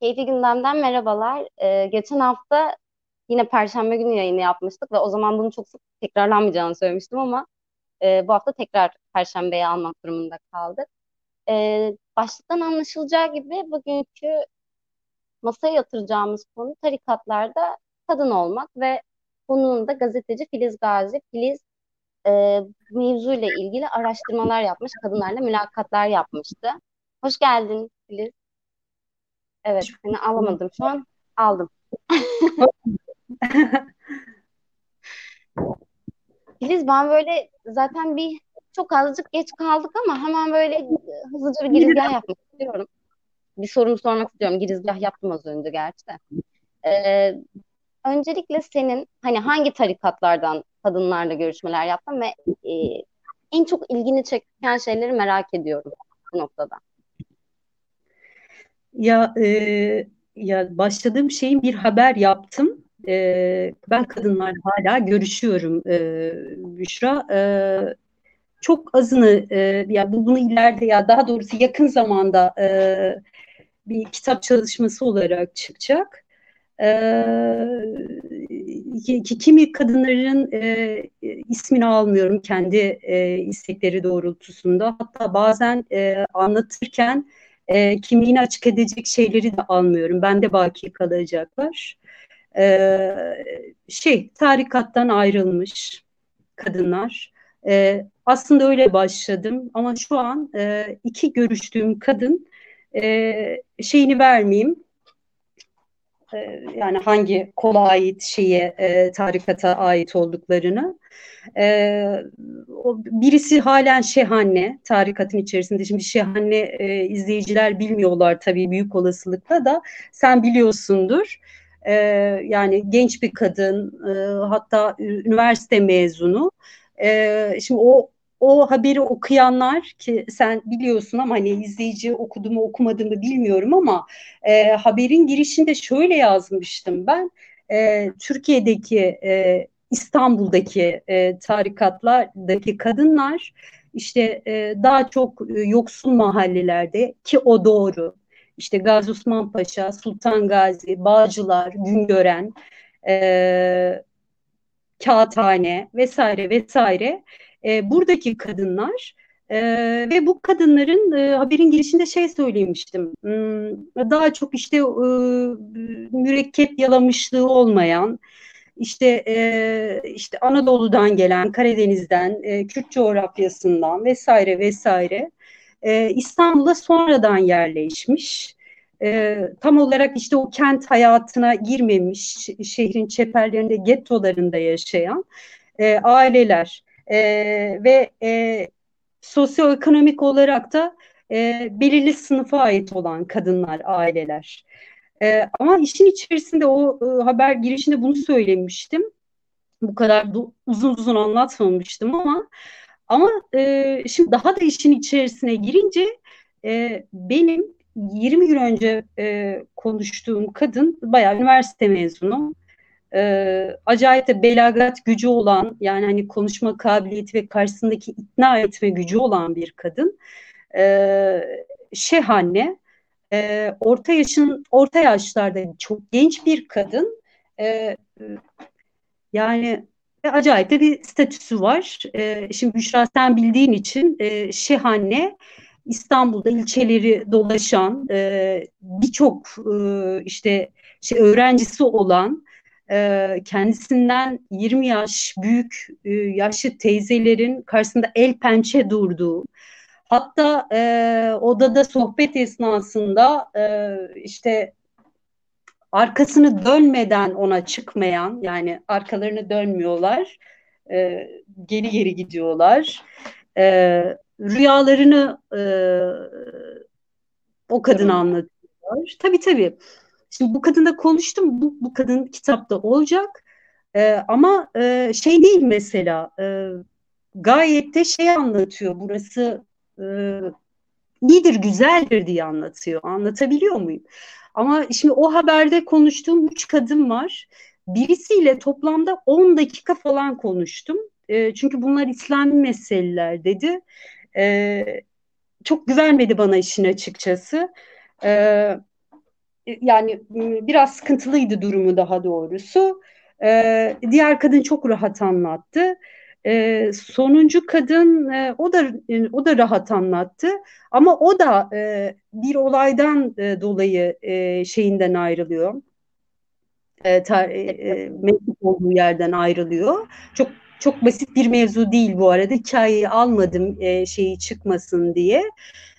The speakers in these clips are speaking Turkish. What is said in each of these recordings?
Keyfi Gündem'den merhabalar. Ee, geçen hafta yine Perşembe günü yayını yapmıştık ve o zaman bunu çok sık tekrarlanmayacağını söylemiştim ama e, bu hafta tekrar Perşembe'ye almak durumunda kaldık. Ee, başlıktan anlaşılacağı gibi bugünkü masaya yatıracağımız konu tarikatlarda kadın olmak ve bunun da gazeteci Filiz Gazi. Filiz e, mevzuyla ilgili araştırmalar yapmış, kadınlarla mülakatlar yapmıştı. Hoş geldin Filiz. Evet, seni alamadım şu an. Aldım. Filiz ben böyle zaten bir çok azıcık geç kaldık ama hemen böyle hızlıca bir girizgah yapmak istiyorum. Bir sorumu sormak istiyorum. Girizgah yaptım az önce gerçi de. Ee, öncelikle senin hani hangi tarikatlardan kadınlarla görüşmeler yaptın ve e, en çok ilgini çeken şeyleri merak ediyorum bu noktada. Ya e, ya başladığım şeyin bir haber yaptım. E, ben kadınlarla hala görüşüyorum e, Büşra. E, çok azını e, ya bunu ileride ya daha doğrusu yakın zamanda e, bir kitap çalışması olarak çıkacak. E, kimi kadınların e, ismini almıyorum kendi e, istekleri doğrultusunda. Hatta bazen e, anlatırken e, kimliğini açık edecek şeyleri de almıyorum. Bende baki kalacaklar. E, şey, tarikattan ayrılmış kadınlar. E, aslında öyle başladım ama şu an e, iki görüştüğüm kadın e, şeyini vermeyeyim. E, yani hangi kola ait şeye e, tarikata ait olduklarını. E, o, birisi halen Şehanne tarikatın içerisinde. Şimdi Şehanne e, izleyiciler bilmiyorlar tabii büyük olasılıkla da sen biliyorsundur. E, yani genç bir kadın e, hatta üniversite mezunu. E, şimdi o o haberi okuyanlar ki sen biliyorsun ama hani izleyici okudu mu okumadı mı bilmiyorum ama e, haberin girişinde şöyle yazmıştım ben. E, Türkiye'deki e, İstanbul'daki e, tarikatlardaki kadınlar işte e, daha çok e, yoksul mahallelerde ki o doğru. İşte Gazi Osman Paşa, Sultan Gazi, Bağcılar, Güngören, e, Kağıthane vesaire vesaire e, buradaki kadınlar e, ve bu kadınların e, haberin girişinde şey söylemiştim. Hmm, daha çok işte e, mürekkep yalamışlığı olmayan, işte e, işte Anadolu'dan gelen, Karadeniz'den, e, Kürt coğrafyasından vesaire vesaire e, İstanbul'a sonradan yerleşmiş. E, tam olarak işte o kent hayatına girmemiş, şehrin çeperlerinde, gettolarında yaşayan e, aileler e, ve e, sosyoekonomik olarak da e, belirli sınıfa ait olan kadınlar, aileler. E, ama işin içerisinde o e, haber girişinde bunu söylemiştim. Bu kadar uzun uzun anlatmamıştım ama ama e, şimdi daha da işin içerisine girince e, benim 20 gün önce e, konuştuğum kadın bayağı üniversite mezunu. E, acayip de belagat gücü olan yani hani konuşma kabiliyeti ve karşısındaki ikna etme gücü olan bir kadın. E, şehanne e, orta yaşın orta yaşlarda çok genç bir kadın e, yani acayip de bir statüsü var. E, şimdi Büşra sen bildiğin için e, Şehanne İstanbul'da ilçeleri dolaşan e, birçok e, işte şey öğrencisi olan e, kendisinden 20 yaş büyük e, yaşlı teyzelerin karşısında el pençe durduğu Hatta e, odada sohbet esnasında e, işte arkasını dönmeden ona çıkmayan yani arkalarını dönmüyorlar e, geri geri gidiyorlar. E, rüyalarını e, o kadına anlatıyorlar. Tabii tabii şimdi bu kadınla konuştum bu, bu kadın kitapta olacak e, ama e, şey değil mesela e, gayet de şey anlatıyor burası e, iyidir, güzeldir diye anlatıyor. Anlatabiliyor muyum? Ama şimdi o haberde konuştuğum üç kadın var. Birisiyle toplamda 10 dakika falan konuştum. E, çünkü bunlar İslami meseleler dedi. E, çok güvenmedi bana işin açıkçası. E, yani biraz sıkıntılıydı durumu daha doğrusu. E, diğer kadın çok rahat anlattı. E, sonuncu kadın e, o da e, o da rahat anlattı ama o da e, bir olaydan e, dolayı e, şeyinden ayrılıyor. E, e, e mevcut olduğu yerden ayrılıyor. Çok çok basit bir mevzu değil bu arada. Hikayeyi almadım e, şeyi çıkmasın diye.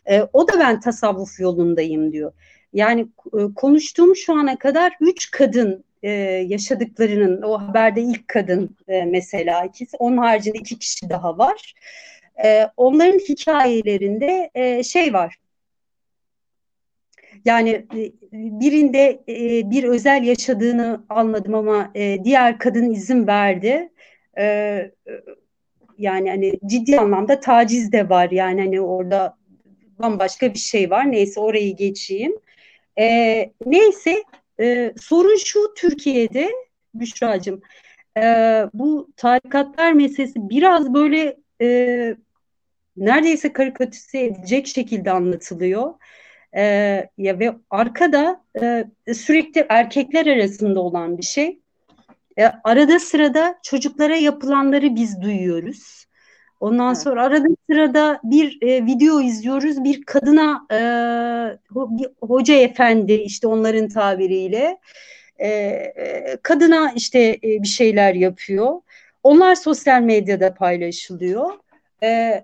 E, o da ben tasavvuf yolundayım diyor. Yani e, konuştuğum şu ana kadar üç kadın e, yaşadıklarının o haberde ilk kadın e, mesela ikisi onun haricinde iki kişi daha var. E, onların hikayelerinde e, şey var. Yani e, birinde e, bir özel yaşadığını anladım ama diğer kadın izin verdi. Yani hani ciddi anlamda taciz de var. Yani hani orada bambaşka bir şey var. Neyse orayı geçeyim. E, neyse e, sorun şu Türkiye'de Büşra'cığım e, bu tarikatlar meselesi biraz böyle e, neredeyse karikatürize edecek şekilde anlatılıyor. E, ya ve arkada e, sürekli erkekler arasında olan bir şey. E, arada sırada çocuklara yapılanları biz duyuyoruz. Ondan evet. sonra arada sırada bir e, video izliyoruz. Bir kadına e, bir hoca efendi işte onların tabiriyle e, e, kadına işte e, bir şeyler yapıyor. Onlar sosyal medyada paylaşılıyor. E,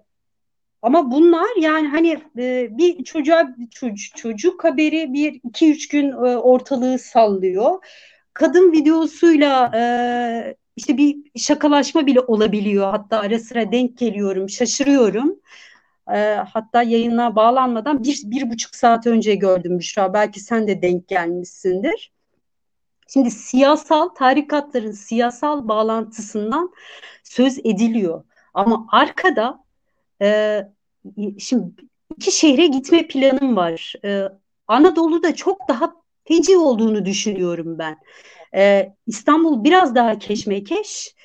ama bunlar yani hani e, bir çocuğa çocuk, çocuk haberi bir iki üç gün e, ortalığı sallıyor. Kadın videosuyla e, işte bir şakalaşma bile olabiliyor. Hatta ara sıra denk geliyorum, şaşırıyorum. E, hatta yayına bağlanmadan bir, bir buçuk saat önce gördüm Büşra. Belki sen de denk gelmişsindir. Şimdi siyasal, tarikatların siyasal bağlantısından söz ediliyor. Ama arkada e, şimdi iki şehre gitme planım var. E, Anadolu'da çok daha feci olduğunu düşünüyorum ben. Ee, İstanbul biraz daha keşmekeş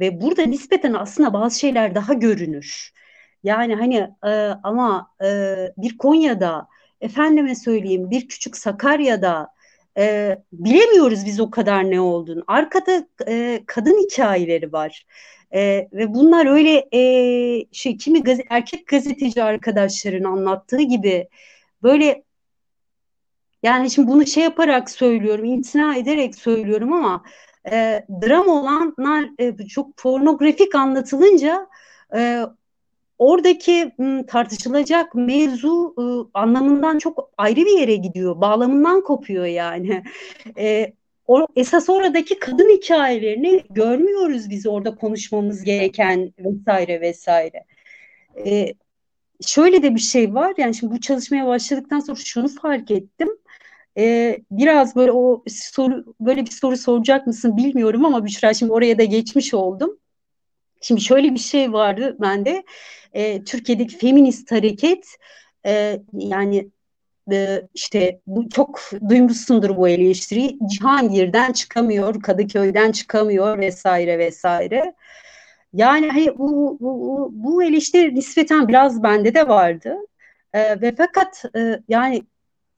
ve burada nispeten aslında bazı şeyler daha görünür. Yani hani e, ama e, bir Konya'da efendime söyleyeyim bir küçük Sakarya'da e, bilemiyoruz biz o kadar ne olduğunu. Arkada e, kadın hikayeleri var. E, ve bunlar öyle e, şey kimi gazete, erkek gazeteci arkadaşların anlattığı gibi böyle yani şimdi bunu şey yaparak söylüyorum, imtina ederek söylüyorum ama e, dram olanlar e, çok pornografik anlatılınca e, oradaki m, tartışılacak mevzu e, anlamından çok ayrı bir yere gidiyor. Bağlamından kopuyor yani. E, o, esas oradaki kadın hikayelerini görmüyoruz biz orada konuşmamız gereken vesaire vesaire. E, şöyle de bir şey var yani şimdi bu çalışmaya başladıktan sonra şunu fark ettim ee, biraz böyle o soru böyle bir soru soracak mısın bilmiyorum ama Büşra şimdi oraya da geçmiş oldum. Şimdi şöyle bir şey vardı bende. E, Türkiye'deki feminist hareket e, yani e, işte bu çok duymuşsundur bu eleştiriyi. Cihangir'den çıkamıyor, Kadıköy'den çıkamıyor vesaire vesaire. Yani hani bu, bu, bu eleştiri nispeten biraz bende de vardı. E, ve fakat e, yani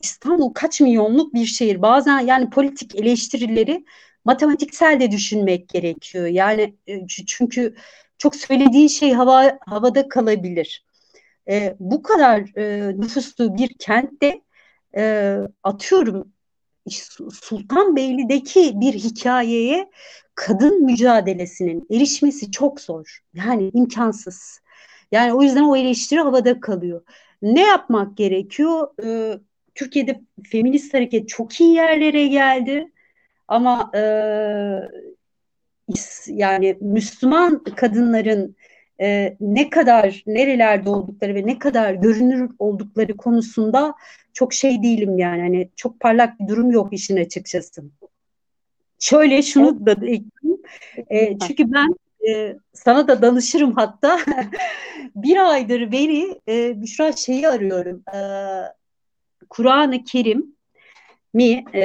İstanbul kaç milyonluk bir şehir. Bazen yani politik eleştirileri matematiksel de düşünmek gerekiyor. Yani e, çünkü çok söylediğin şey hava havada kalabilir. E, bu kadar e, nüfuslu bir kentte e, atıyorum Sultanbeyli'deki bir hikayeye kadın mücadelesinin erişmesi çok zor. Yani imkansız. Yani o yüzden o eleştiri havada kalıyor. Ne yapmak gerekiyor? Ee, Türkiye'de feminist hareket çok iyi yerlere geldi ama e, yani Müslüman kadınların e, ne kadar nerelerde oldukları ve ne kadar görünür oldukları konusunda çok şey değilim yani hani çok parlak bir durum yok işin açıkçası. Şöyle şunu da ekleyeyim. E, çünkü ben e, sana da danışırım hatta. bir aydır beni e, Büşra şeyi arıyorum. E, Kur'an-ı Kerim mi e,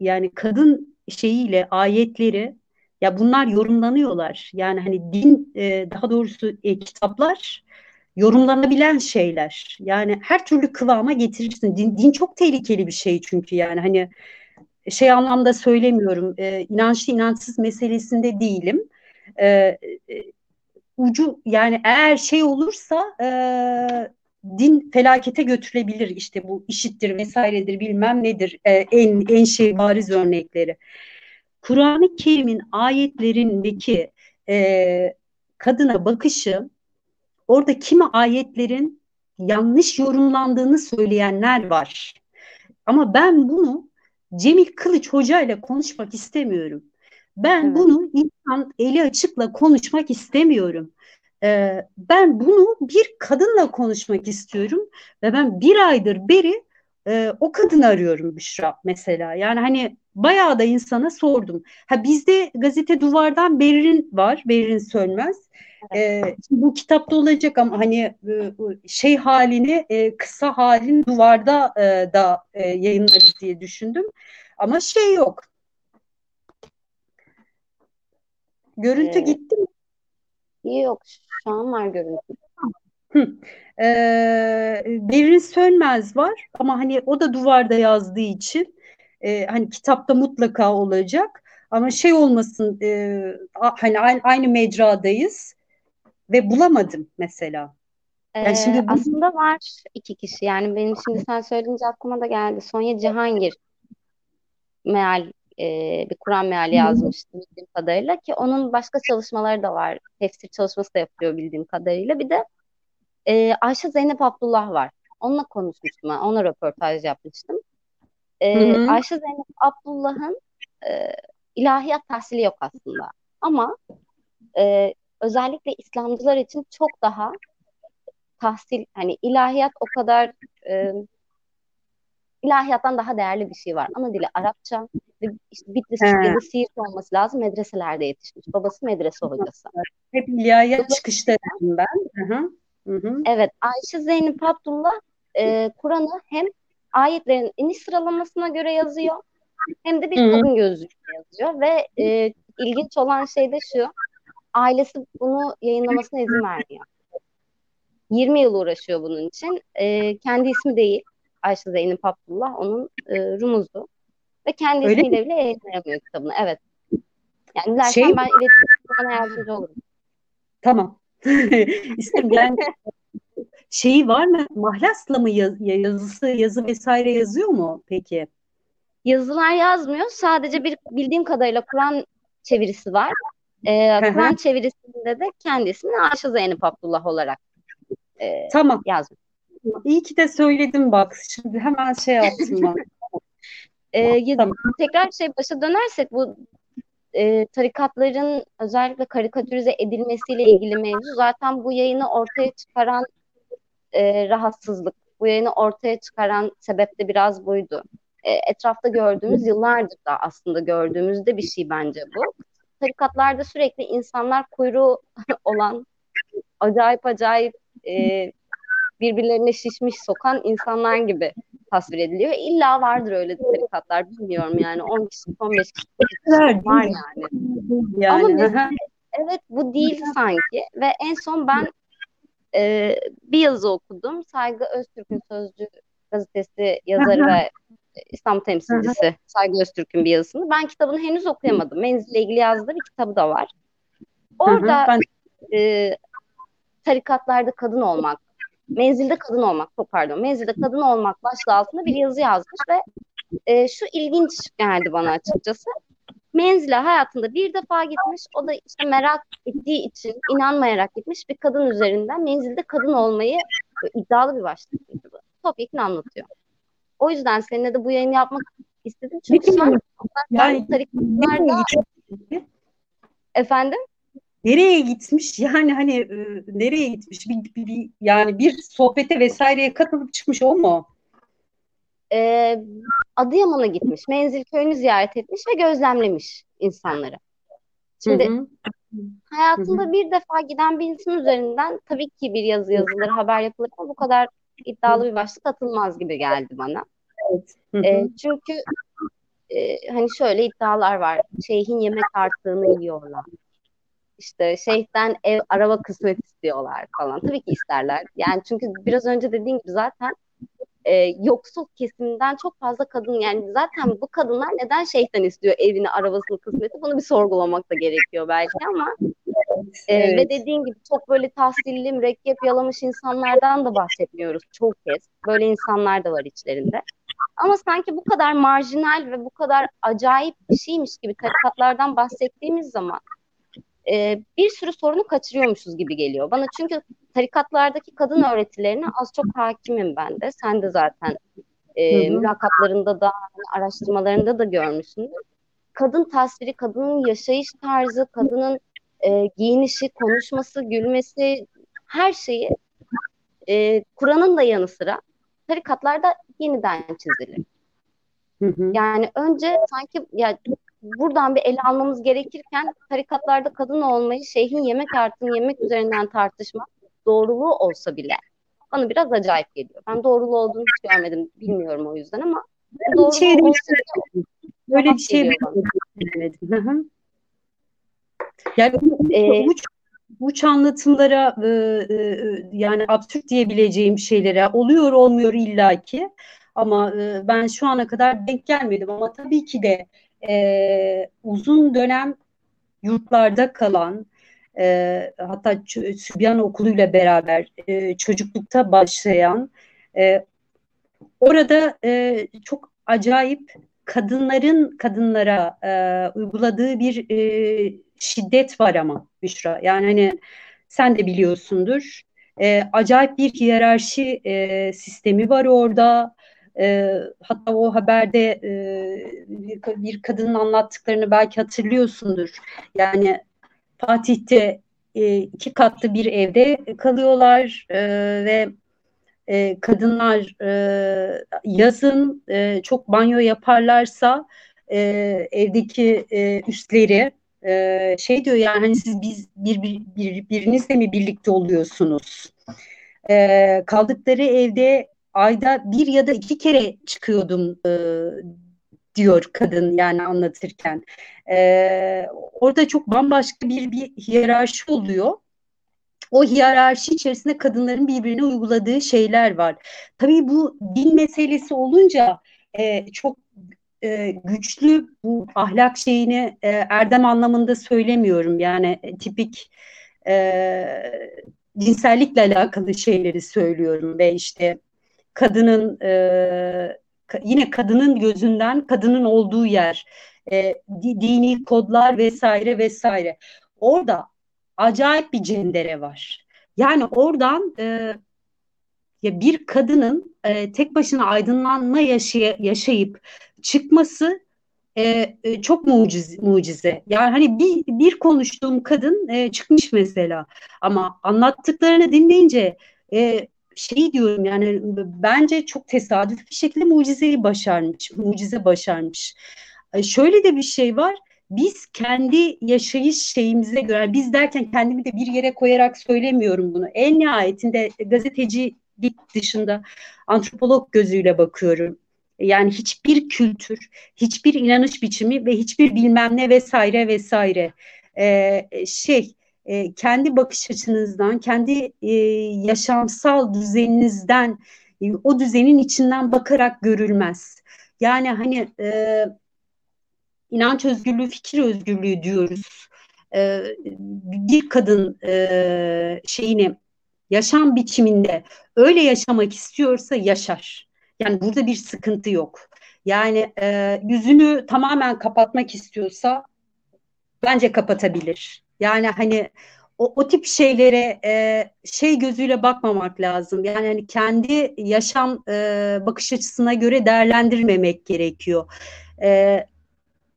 yani kadın şeyiyle ayetleri ya bunlar yorumlanıyorlar. Yani hani din e, daha doğrusu e, kitaplar yorumlanabilen şeyler. Yani her türlü kıvama getirirsin. Din, din çok tehlikeli bir şey çünkü yani hani şey anlamda söylemiyorum. E, inançlı inançsız meselesinde değilim. E, e, ucu yani eğer şey olursa e, din felakete götürebilir işte bu işittir vesairedir bilmem nedir e, en en şey bariz örnekleri. Kur'an-ı Kerim'in ayetlerindeki e, kadına bakışı orada kimi ayetlerin yanlış yorumlandığını söyleyenler var. Ama ben bunu Cemil Kılıç Hoca ile konuşmak istemiyorum. Ben evet. bunu insan eli açıkla konuşmak istemiyorum. Ee, ben bunu bir kadınla konuşmak istiyorum ve ben bir aydır beri e, o kadını arıyorum Büşra mesela. Yani hani bayağı da insana sordum. Ha bizde gazete duvardan Berrin var, Berrin Sönmez. Evet. Ee, bu kitapta olacak ama hani e, şey halini e, kısa halin duvarda e, da e, yayınlarız diye düşündüm. Ama şey yok. Görüntü evet. gitti mi? Yok, şu an var görüntü. Hı. Ee, Berrin Sönmez var ama hani o da duvarda yazdığı için e, hani kitapta mutlaka olacak ama şey olmasın e, hani aynı, aynı mecradayız ve bulamadım mesela. Yani ee, şimdi bu... aslında var iki kişi yani benim şimdi sen söyleyince aklıma da geldi Sonya Cihangir meal e, bir Kur'an meali yazmıştı bildiğim kadarıyla ki onun başka çalışmaları da var. Tefsir çalışması da yapıyor bildiğim kadarıyla. Bir de e, Ayşe Zeynep Abdullah var. Onunla konuşmuştum ben ona röportaj yapmıştım. E, Ayşe Zeynep Abdullah'ın e, ilahiyat tahsili yok aslında. Ama e, özellikle İslamcılar için çok daha tahsil hani ilahiyat o kadar e, ilahiyattan daha değerli bir şey var. Ana dili Arapça ve işte Bitlis ya da Siirt olması lazım. Medreselerde yetişmiş. Babası medrese hocası. Hep ilahiyat çıkışlarıyım ben. Hı hı. Hı hı. Evet. Ayşe Zeynep Abdullah e, Kur'an'ı hem ayetlerin iniş sıralamasına göre yazıyor hem de bir Hı. kadın gözlüğüyle yazıyor ve e, ilginç olan şey de şu ailesi bunu yayınlamasına izin vermiyor. 20 yıl uğraşıyor bunun için. E, kendi ismi değil. Ayşe Zeynep Abdullah onun e, rumuzu. Ve kendi Öyle bile yayınlayamıyor kitabını. Evet. Yani dilersen şey, ben iletişim sana yardımcı olurum. Tamam. İsterim ben şeyi var mı? Mahlasla mı yaz, yazısı, yazı vesaire yazıyor mu peki? Yazılar yazmıyor. Sadece bir bildiğim kadarıyla Kur'an çevirisi var. Ee, Kur'an çevirisinde de kendi ismini Ayşe Zeynep Abdullah olarak e, tamam. yazmış. İyi ki de söyledim bak. Şimdi hemen şey yaptım ben. ee, tamam. Tekrar şey başa dönersek bu e, tarikatların özellikle karikatürize edilmesiyle ilgili mevzu zaten bu yayını ortaya çıkaran e, rahatsızlık, bu yayını ortaya çıkaran sebep de biraz buydu. E, etrafta gördüğümüz, yıllardır da aslında gördüğümüzde bir şey bence bu. Tarikatlarda sürekli insanlar kuyruğu olan, acayip acayip e, birbirlerine şişmiş sokan insanlar gibi tasvir ediliyor. İlla vardır öyle tarikatlar bilmiyorum yani 10 kişi 15 kişi var yani. yani. Ama mesela, evet bu değil sanki ve en son ben e, bir yazı okudum. Saygı Öztürk'ün Sözcü gazetesi yazarı ve İslam temsilcisi Saygı Öztürk'ün bir yazısını. Ben kitabını henüz okuyamadım. Menzille ilgili yazdığı bir kitabı da var. Orada ben... e, tarikatlarda kadın olmak, menzilde kadın olmak, çok pardon, menzilde kadın olmak başlığı altında bir yazı yazmış ve e, şu ilginç geldi bana açıkçası. Menzile hayatında bir defa gitmiş. O da işte merak ettiği için inanmayarak gitmiş bir kadın üzerinden menzilde kadın olmayı iddialı bir başlık. Topyekun anlatıyor. O yüzden seninle de bu yayını yapmak istedim. Çünkü yani, tarikatlarda efendim nereye gitmiş yani hani e, nereye gitmiş bir, bir, bir, yani bir sohbete vesaireye katılıp çıkmış o mu? e, Adıyaman'a gitmiş. Menzil köyünü ziyaret etmiş ve gözlemlemiş insanları. Şimdi hı hı. hayatında hı hı. bir defa giden bir insan üzerinden tabii ki bir yazı yazılır, haber yapılır ama bu kadar iddialı bir başlık atılmaz gibi geldi bana. Evet. Hı hı. E, çünkü e, hani şöyle iddialar var. Şeyhin yemek artığını yiyorlar. İşte şeyhten ev araba kısmet istiyorlar falan. Tabii ki isterler. Yani çünkü biraz önce dediğim gibi zaten e, yoksul kesimden çok fazla kadın yani zaten bu kadınlar neden şeyhten istiyor evini, arabasını, kısmeti bunu bir sorgulamak da gerekiyor belki ama e, evet. ve dediğin gibi çok böyle tahsilli, mürekkep yalamış insanlardan da bahsetmiyoruz çok kez. Böyle insanlar da var içlerinde. Ama sanki bu kadar marjinal ve bu kadar acayip bir şeymiş gibi tarikatlardan bahsettiğimiz zaman e, bir sürü sorunu kaçırıyormuşuz gibi geliyor bana. Çünkü tarikatlardaki kadın öğretilerine az çok hakimim ben de. Sen de zaten e, mülakatlarında da araştırmalarında da görmüşsün. Kadın tasviri, kadının yaşayış tarzı, kadının e, giyinişi, konuşması, gülmesi her şeyi e, Kur'an'ın da yanı sıra tarikatlarda yeniden çizilir. Hı hı. Yani önce sanki ya buradan bir ele almamız gerekirken tarikatlarda kadın olmayı şeyhin yemek artın yemek üzerinden tartışmak doğruluğu olsa bile bana biraz acayip geliyor. Ben doğruluğu olduğunu hiç görmedim. Bilmiyorum o yüzden ama doğruluğu şey olsa bile böyle bir şey bilmedim. Yani ee, uç, uç anlatımlara e, e, yani absürt diyebileceğim şeylere oluyor olmuyor illaki ama e, ben şu ana kadar denk gelmedim ama tabii ki de e, uzun dönem yurtlarda kalan e, hatta Sübyan okuluyla beraber e, çocuklukta başlayan e, orada e, çok acayip kadınların kadınlara e, uyguladığı bir e, şiddet var ama Büşra. Yani hani sen de biliyorsundur. E, acayip bir hiyerarşi e, sistemi var orada e, hatta o haberde e, bir kadının anlattıklarını belki hatırlıyorsundur. Yani Fatih'te e, iki katlı bir evde kalıyorlar e, ve e, kadınlar e, yazın e, çok banyo yaparlarsa e, evdeki e, üstleri e, şey diyor yani hani siz biz bir, bir, bir birinizle mi birlikte oluyorsunuz? E, kaldıkları evde ayda bir ya da iki kere çıkıyordum e, diyor kadın yani anlatırken. E, orada çok bambaşka bir, bir hiyerarşi oluyor. O hiyerarşi içerisinde kadınların birbirine uyguladığı şeyler var. Tabii bu din meselesi olunca e, çok e, güçlü bu ahlak şeyini e, erdem anlamında söylemiyorum. Yani tipik e, cinsellikle alakalı şeyleri söylüyorum ve işte kadının e, yine kadının gözünden kadının olduğu yer, e, dini kodlar vesaire vesaire. Orada acayip bir cendere var. Yani oradan e, ya bir kadının e, tek başına aydınlanma yaşay yaşayıp çıkması e, e, çok mucize, mucize. Yani hani bir, bir konuştuğum kadın e, çıkmış mesela ama anlattıklarını dinleyince e, şey diyorum yani bence çok tesadüf bir şekilde mucizeyi başarmış, mucize başarmış. E, şöyle de bir şey var. Biz kendi yaşayış şeyimize göre, biz derken kendimi de bir yere koyarak söylemiyorum bunu. En nihayetinde gazetecilik dışında antropolog gözüyle bakıyorum. Yani hiçbir kültür, hiçbir inanış biçimi ve hiçbir bilmem ne vesaire vesaire ee, şey e, kendi bakış açınızdan, kendi e, yaşamsal düzeninizden, e, o düzenin içinden bakarak görülmez. Yani hani e, inanç özgürlüğü, fikir özgürlüğü diyoruz. E, bir kadın e, şeyini yaşam biçiminde öyle yaşamak istiyorsa yaşar. Yani burada bir sıkıntı yok. Yani e, yüzünü tamamen kapatmak istiyorsa bence kapatabilir. Yani hani o, o tip şeylere e, şey gözüyle bakmamak lazım. Yani hani kendi yaşam e, bakış açısına göre değerlendirmemek gerekiyor. E,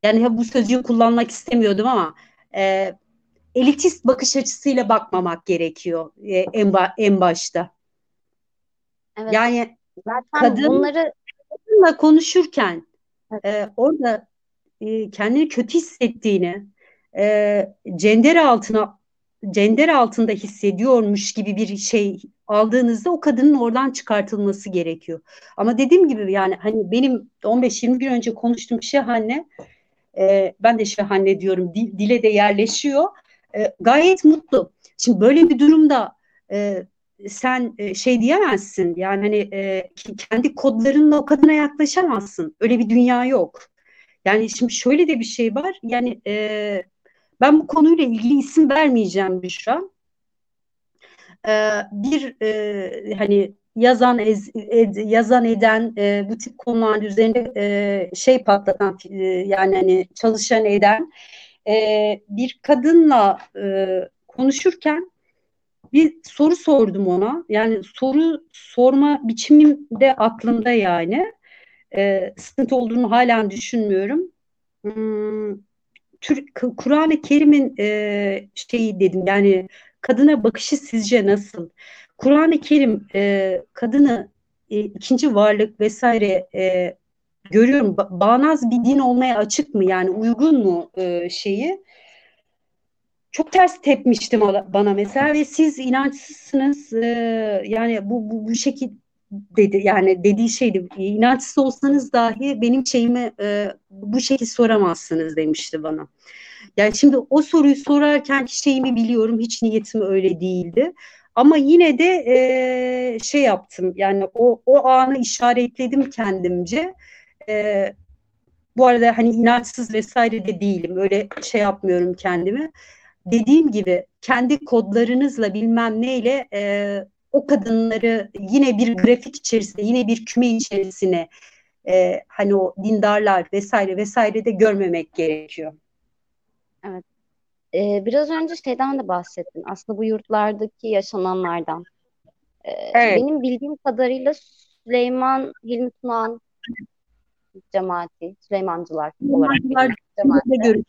yani bu sözcüğü kullanmak istemiyordum ama e, elitist bakış açısıyla bakmamak gerekiyor e, en, ba en başta. Evet. Yani Zaten kadın bunları kadınla konuşurken evet. e, orada e, kendini kötü hissettiğini e, cender altına cender altında hissediyormuş gibi bir şey aldığınızda o kadının oradan çıkartılması gerekiyor. Ama dediğim gibi yani hani benim 15-20 gün önce konuştuğum şahane e, ben de şahane diyorum dil, dile de yerleşiyor. e, gayet mutlu. Şimdi böyle bir durumda e, sen e, şey diyemezsin yani hani e, kendi kodlarınla o kadına yaklaşamazsın. Öyle bir dünya yok. Yani şimdi şöyle de bir şey var. Yani e, ben bu konuyla ilgili isim vermeyeceğim Büşra. E, bir e, hani yazan ez, ed, yazan eden e, bu tip konular üzerinde e, şey patlatan e, yani hani çalışan eden e, bir kadınla e, konuşurken bir soru sordum ona. Yani soru sorma biçimim de aklımda yani. E, sıkıntı olduğunu halen düşünmüyorum. Hmm, Kur'an-ı Kerim'in e, şeyi dedim yani kadına bakışı sizce nasıl? Kur'an-ı Kerim e, kadını e, ikinci varlık vesaire e, görüyorum. Ba bağnaz bir din olmaya açık mı? Yani uygun mu e, şeyi? Çok ters tepmiştim bana mesela ve siz inançsızsınız e, yani bu, bu, bu şekilde dedi yani dediği şeydi inançsız olsanız dahi benim şeyimi e, bu şekilde soramazsınız demişti bana. Yani şimdi o soruyu sorarken şeyimi biliyorum hiç niyetim öyle değildi. Ama yine de e, şey yaptım yani o, o anı işaretledim kendimce. E, bu arada hani inançsız vesaire de değilim. Öyle şey yapmıyorum kendimi. Dediğim gibi kendi kodlarınızla bilmem neyle e, o kadınları yine bir grafik içerisinde, yine bir küme içerisine e, hani o dindarlar vesaire vesaire de görmemek gerekiyor. Evet. Ee, biraz önce şeyden de bahsettin. Aslında bu yurtlardaki yaşananlardan. Ee, evet. Benim bildiğim kadarıyla Süleyman Hilmi Tunan cemaati, Süleymancılar olarak cemaati.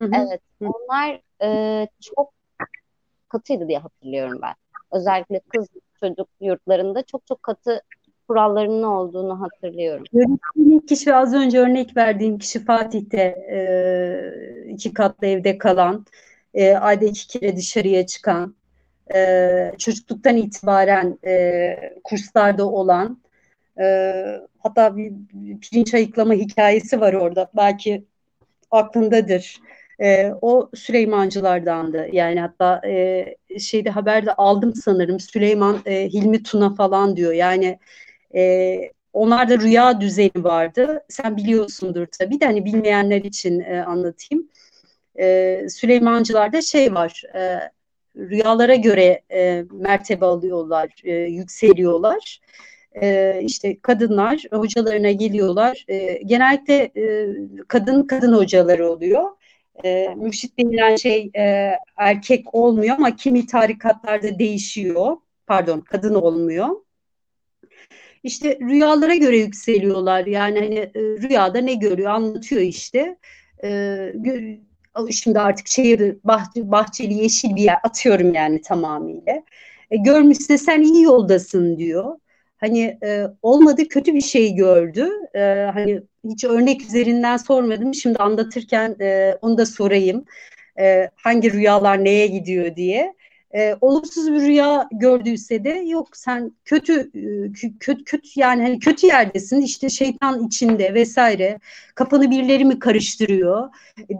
Evet, onlar e, çok katıydı diye hatırlıyorum ben. Özellikle kız çocuk yurtlarında çok çok katı kurallarının olduğunu hatırlıyorum. Yönettiğim kişi az önce örnek verdiğim kişi Fatih'te e, iki katlı evde kalan, e, ayda iki kere dışarıya çıkan, e, çocukluktan itibaren e, kurslarda olan, e, hatta bir pirinç ayıklama hikayesi var orada. Belki aklındadır. E, o Süleymancılardandı. Yani hatta e, şeyde haberde aldım sanırım Süleyman e, Hilmi Tuna falan diyor. Yani e, onlarda rüya düzeni vardı. Sen biliyorsundur tabii de hani bilmeyenler için e, anlatayım. E, Süleymancılarda şey var. E, rüyalara göre e, mertebe alıyorlar, e, yükseliyorlar. E, işte kadınlar hocalarına geliyorlar. E, genellikle e, kadın kadın hocaları oluyor. E, mürşit denilen şey e, erkek olmuyor ama kimi tarikatlarda değişiyor. Pardon kadın olmuyor işte rüyalara göre yükseliyorlar. Yani hani e, rüyada ne görüyor anlatıyor işte. E, şimdi artık şehir bahçe, bahçeli yeşil bir yer atıyorum yani tamamıyla. E, görmüşse sen iyi yoldasın diyor. Hani e, olmadı kötü bir şey gördü. E, hani hiç örnek üzerinden sormadım. Şimdi anlatırken e, onu da sorayım. E, hangi rüyalar neye gidiyor diye e, olumsuz bir rüya gördüyse de yok sen kötü kötü kötü yani hani kötü yerdesin işte şeytan içinde vesaire kafanı birileri mi karıştırıyor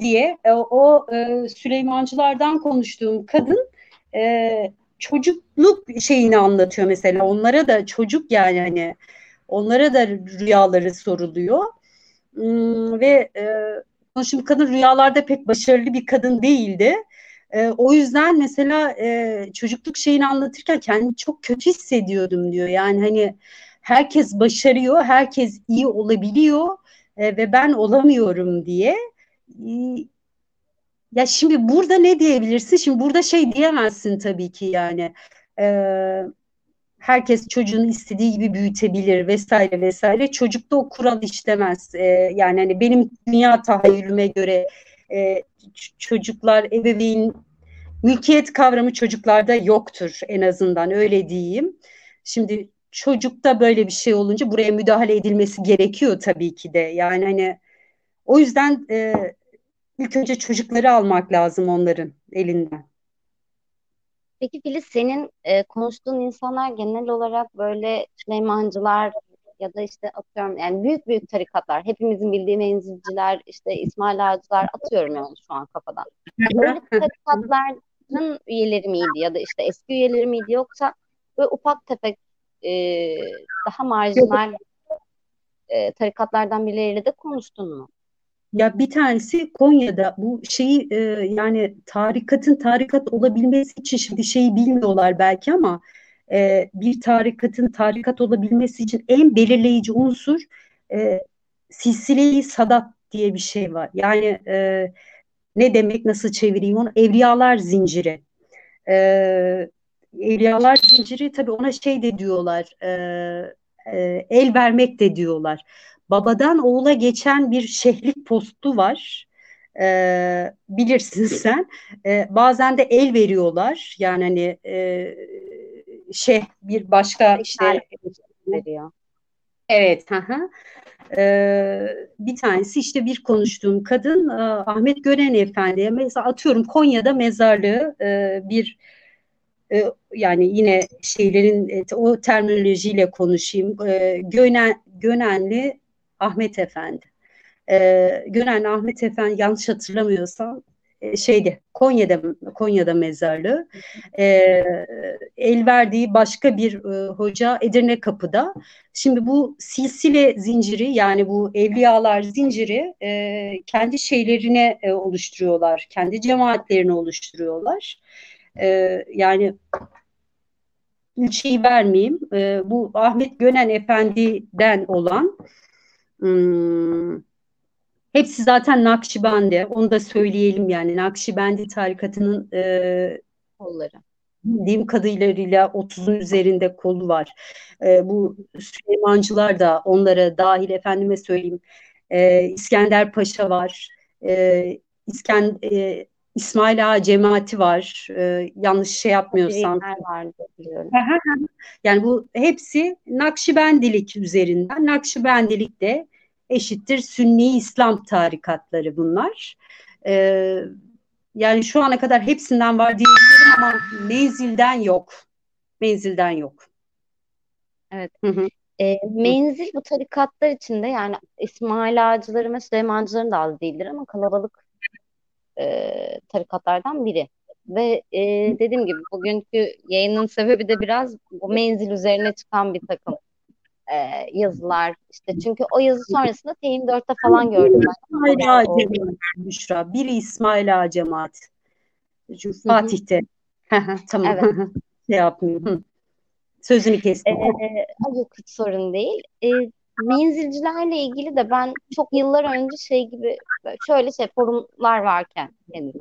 diye e, o e, Süleymancılardan konuştuğum kadın e, çocukluk şeyini anlatıyor mesela onlara da çocuk yani hani onlara da rüyaları soruluyor hmm, ve e, kadın rüyalarda pek başarılı bir kadın değildi e, o yüzden mesela e, çocukluk şeyini anlatırken kendimi çok kötü hissediyordum diyor. Yani hani herkes başarıyor, herkes iyi olabiliyor e, ve ben olamıyorum diye. Ya şimdi burada ne diyebilirsin? Şimdi burada şey diyemezsin tabii ki yani. E, herkes çocuğunu istediği gibi büyütebilir vesaire vesaire. Çocukta o kural işlemez. E, yani hani benim dünya tahayyülüme göre e, çocuklar ebeveyn mülkiyet kavramı çocuklarda yoktur en azından öyle diyeyim. Şimdi çocukta böyle bir şey olunca buraya müdahale edilmesi gerekiyor tabii ki de. Yani hani o yüzden e, ilk önce çocukları almak lazım onların elinden. Peki Filiz senin e, konuştuğun insanlar genel olarak böyle Süleymancılar ya da işte atıyorum yani büyük büyük tarikatlar hepimizin bildiği menzilciler işte İsmail Ağacılar atıyorum yani şu an kafadan. Böyle tarikatların üyeleri miydi ya da işte eski üyeleri miydi yoksa böyle ufak tefek e, daha marjinal e, tarikatlardan birileriyle de konuştun mu? Ya bir tanesi Konya'da bu şeyi e, yani tarikatın tarikat olabilmesi için şimdi şeyi bilmiyorlar belki ama e, bir tarikatın tarikat olabilmesi için en belirleyici unsur e, silsile-i sadat diye bir şey var. Yani e, ne demek nasıl çevireyim onu? Evliyalar zinciri. E, evliyalar zinciri tabii ona şey de diyorlar. E, e, el vermek de diyorlar. Babadan oğula geçen bir şehlik postu var. E, bilirsin sen. E, bazen de el veriyorlar. Yani hani e, şey bir başka işte veriyor. Evet. Hı hı. Ee, bir tanesi işte bir konuştuğum kadın e, Ahmet Gören Efendi'ye mesela atıyorum Konya'da mezarlığı e, bir e, yani yine şeylerin e, o terminolojiyle konuşayım. E, Gönen, Gönenli Ahmet Efendi. E, Gönenli Ahmet Efendi yanlış hatırlamıyorsam e, şeyde Konya'da Konya'da mezarlığı e, el verdiği başka bir e, hoca Edirne Kapı'da. Şimdi bu silsile zinciri yani bu evliyalar zinciri e, kendi şeylerine e, oluşturuyorlar. Kendi cemaatlerini oluşturuyorlar. E, yani ilçeyi vermeyeyim. E, bu Ahmet Gönen Efendi'den olan hmm, Hepsi zaten Nakşibendi. Onu da söyleyelim yani. Nakşibendi tarikatının e, kolları. Bildiğim kadarıyla 30'un üzerinde kolu var. E, bu Süleymancılar da onlara dahil efendime söyleyeyim. E, İskender Paşa var. E, İsken, e, İsmail Ağa cemaati var. E, yanlış şey yapmıyorsam. vardı yani bu hepsi Nakşibendilik üzerinden. Nakşibendilik de eşittir Sünni İslam tarikatları bunlar. Ee, yani şu ana kadar hepsinden var diyebilirim ama menzilden yok. Menzilden yok. Evet. Hı hı. E, menzil bu tarikatlar içinde yani İsmail Ağacıları ve Süleymancıların da az değildir ama kalabalık e, tarikatlardan biri. Ve e, dediğim gibi bugünkü yayının sebebi de biraz bu menzil üzerine çıkan bir takım e, yazılar işte çünkü o yazı sonrasında Teyim 4'te falan gördüm ben. İsmail Ağa Cemaat Büşra. Biri İsmail Ağa Cemaat. Fatih'te. tamam. Evet. şey yapmıyorum. Sözünü kestim. Ee, yok hiç sorun değil. Ee, menzilcilerle ilgili de ben çok yıllar önce şey gibi şöyle şey forumlar varken yani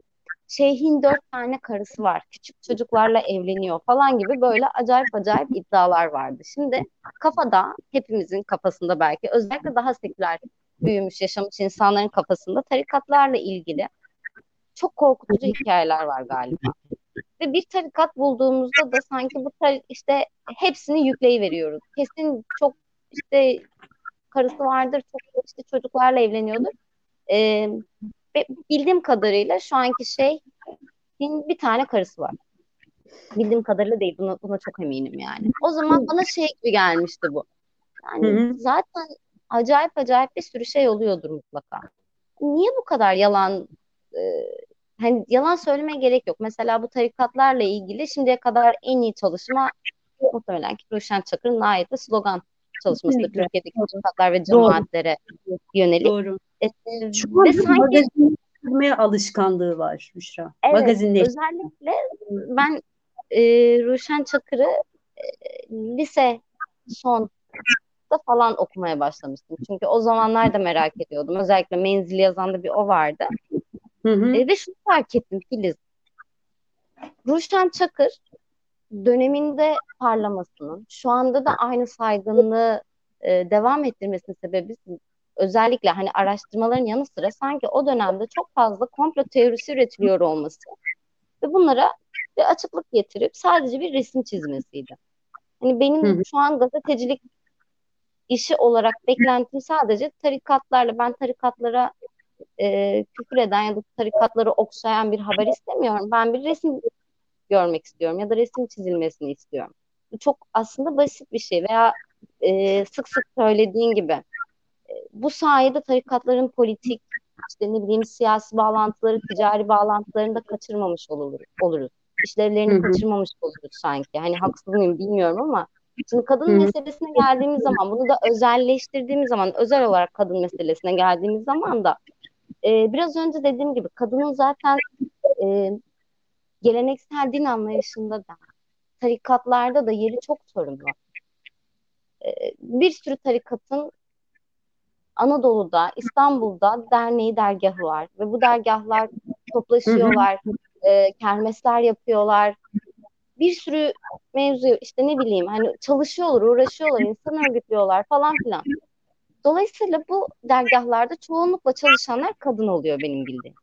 şeyhin dört tane karısı var. Küçük çocuklarla evleniyor falan gibi böyle acayip acayip iddialar vardı. Şimdi kafada hepimizin kafasında belki özellikle daha seküler büyümüş yaşamış insanların kafasında tarikatlarla ilgili çok korkutucu hikayeler var galiba. Ve bir tarikat bulduğumuzda da sanki bu tar işte hepsini yükleyiveriyoruz. Kesin çok işte karısı vardır, çok işte çocuklarla evleniyordur. Ee, ve bildiğim kadarıyla şu anki şey bir tane karısı var. Bildiğim kadarıyla değil. Buna, buna çok eminim yani. O zaman bana şey gibi gelmişti bu. Yani Hı-hı. zaten acayip acayip bir sürü şey oluyordur mutlaka. Niye bu kadar yalan e, hani yalan söylemeye gerek yok. Mesela bu tarikatlarla ilgili şimdiye kadar en iyi çalışma muhtemelen ki Ruşen Çakır'ın ait slogan çalışmasıdır. Türkiye'deki tarikatlar ve cemaatlere Doğru. yönelik. Doğru. E, Şu ve sanki magazin alışkanlığı var Büşra. Evet, Magazinleri. özellikle ben e, Ruşen Çakır'ı e, lise son da falan okumaya başlamıştım. Çünkü o zamanlar da merak ediyordum. Özellikle menzili yazan da bir o vardı. Hı hı. E, ve şunu fark ettim Filiz. Ruşen Çakır döneminde parlamasının, şu anda da aynı saygınlığı e, devam ettirmesinin sebebi özellikle hani araştırmaların yanı sıra sanki o dönemde çok fazla komplo teorisi üretiliyor olması ve bunlara bir açıklık getirip sadece bir resim çizmesiydi. Hani benim Hı. şu an gazetecilik işi olarak beklentim sadece tarikatlarla ben tarikatlara e, küfür eden ya da tarikatları okşayan bir haber istemiyorum. Ben bir resim görmek istiyorum ya da resim çizilmesini istiyorum. Bu çok aslında basit bir şey veya e, sık sık söylediğin gibi bu sayede tarikatların politik, işte ne bileyim siyasi bağlantıları, ticari bağlantılarını da kaçırmamış olur, oluruz. İşlevlerini Hı-hı. kaçırmamış oluruz sanki. Hani haksız mıyım bilmiyorum ama şimdi kadın Hı-hı. meselesine geldiğimiz zaman bunu da özelleştirdiğimiz zaman özel olarak kadın meselesine geldiğimiz zaman da e, biraz önce dediğim gibi kadının zaten e, geleneksel din anlayışında da tarikatlarda da yeri çok sorunlu. E, bir sürü tarikatın Anadolu'da, İstanbul'da derneği dergahı var ve bu dergahlar toplaşıyorlar, e, kermesler yapıyorlar. Bir sürü mevzu işte ne bileyim hani çalışıyorlar, uğraşıyorlar, insan örgütlüyorlar falan filan. Dolayısıyla bu dergahlarda çoğunlukla çalışanlar kadın oluyor benim bildiğim.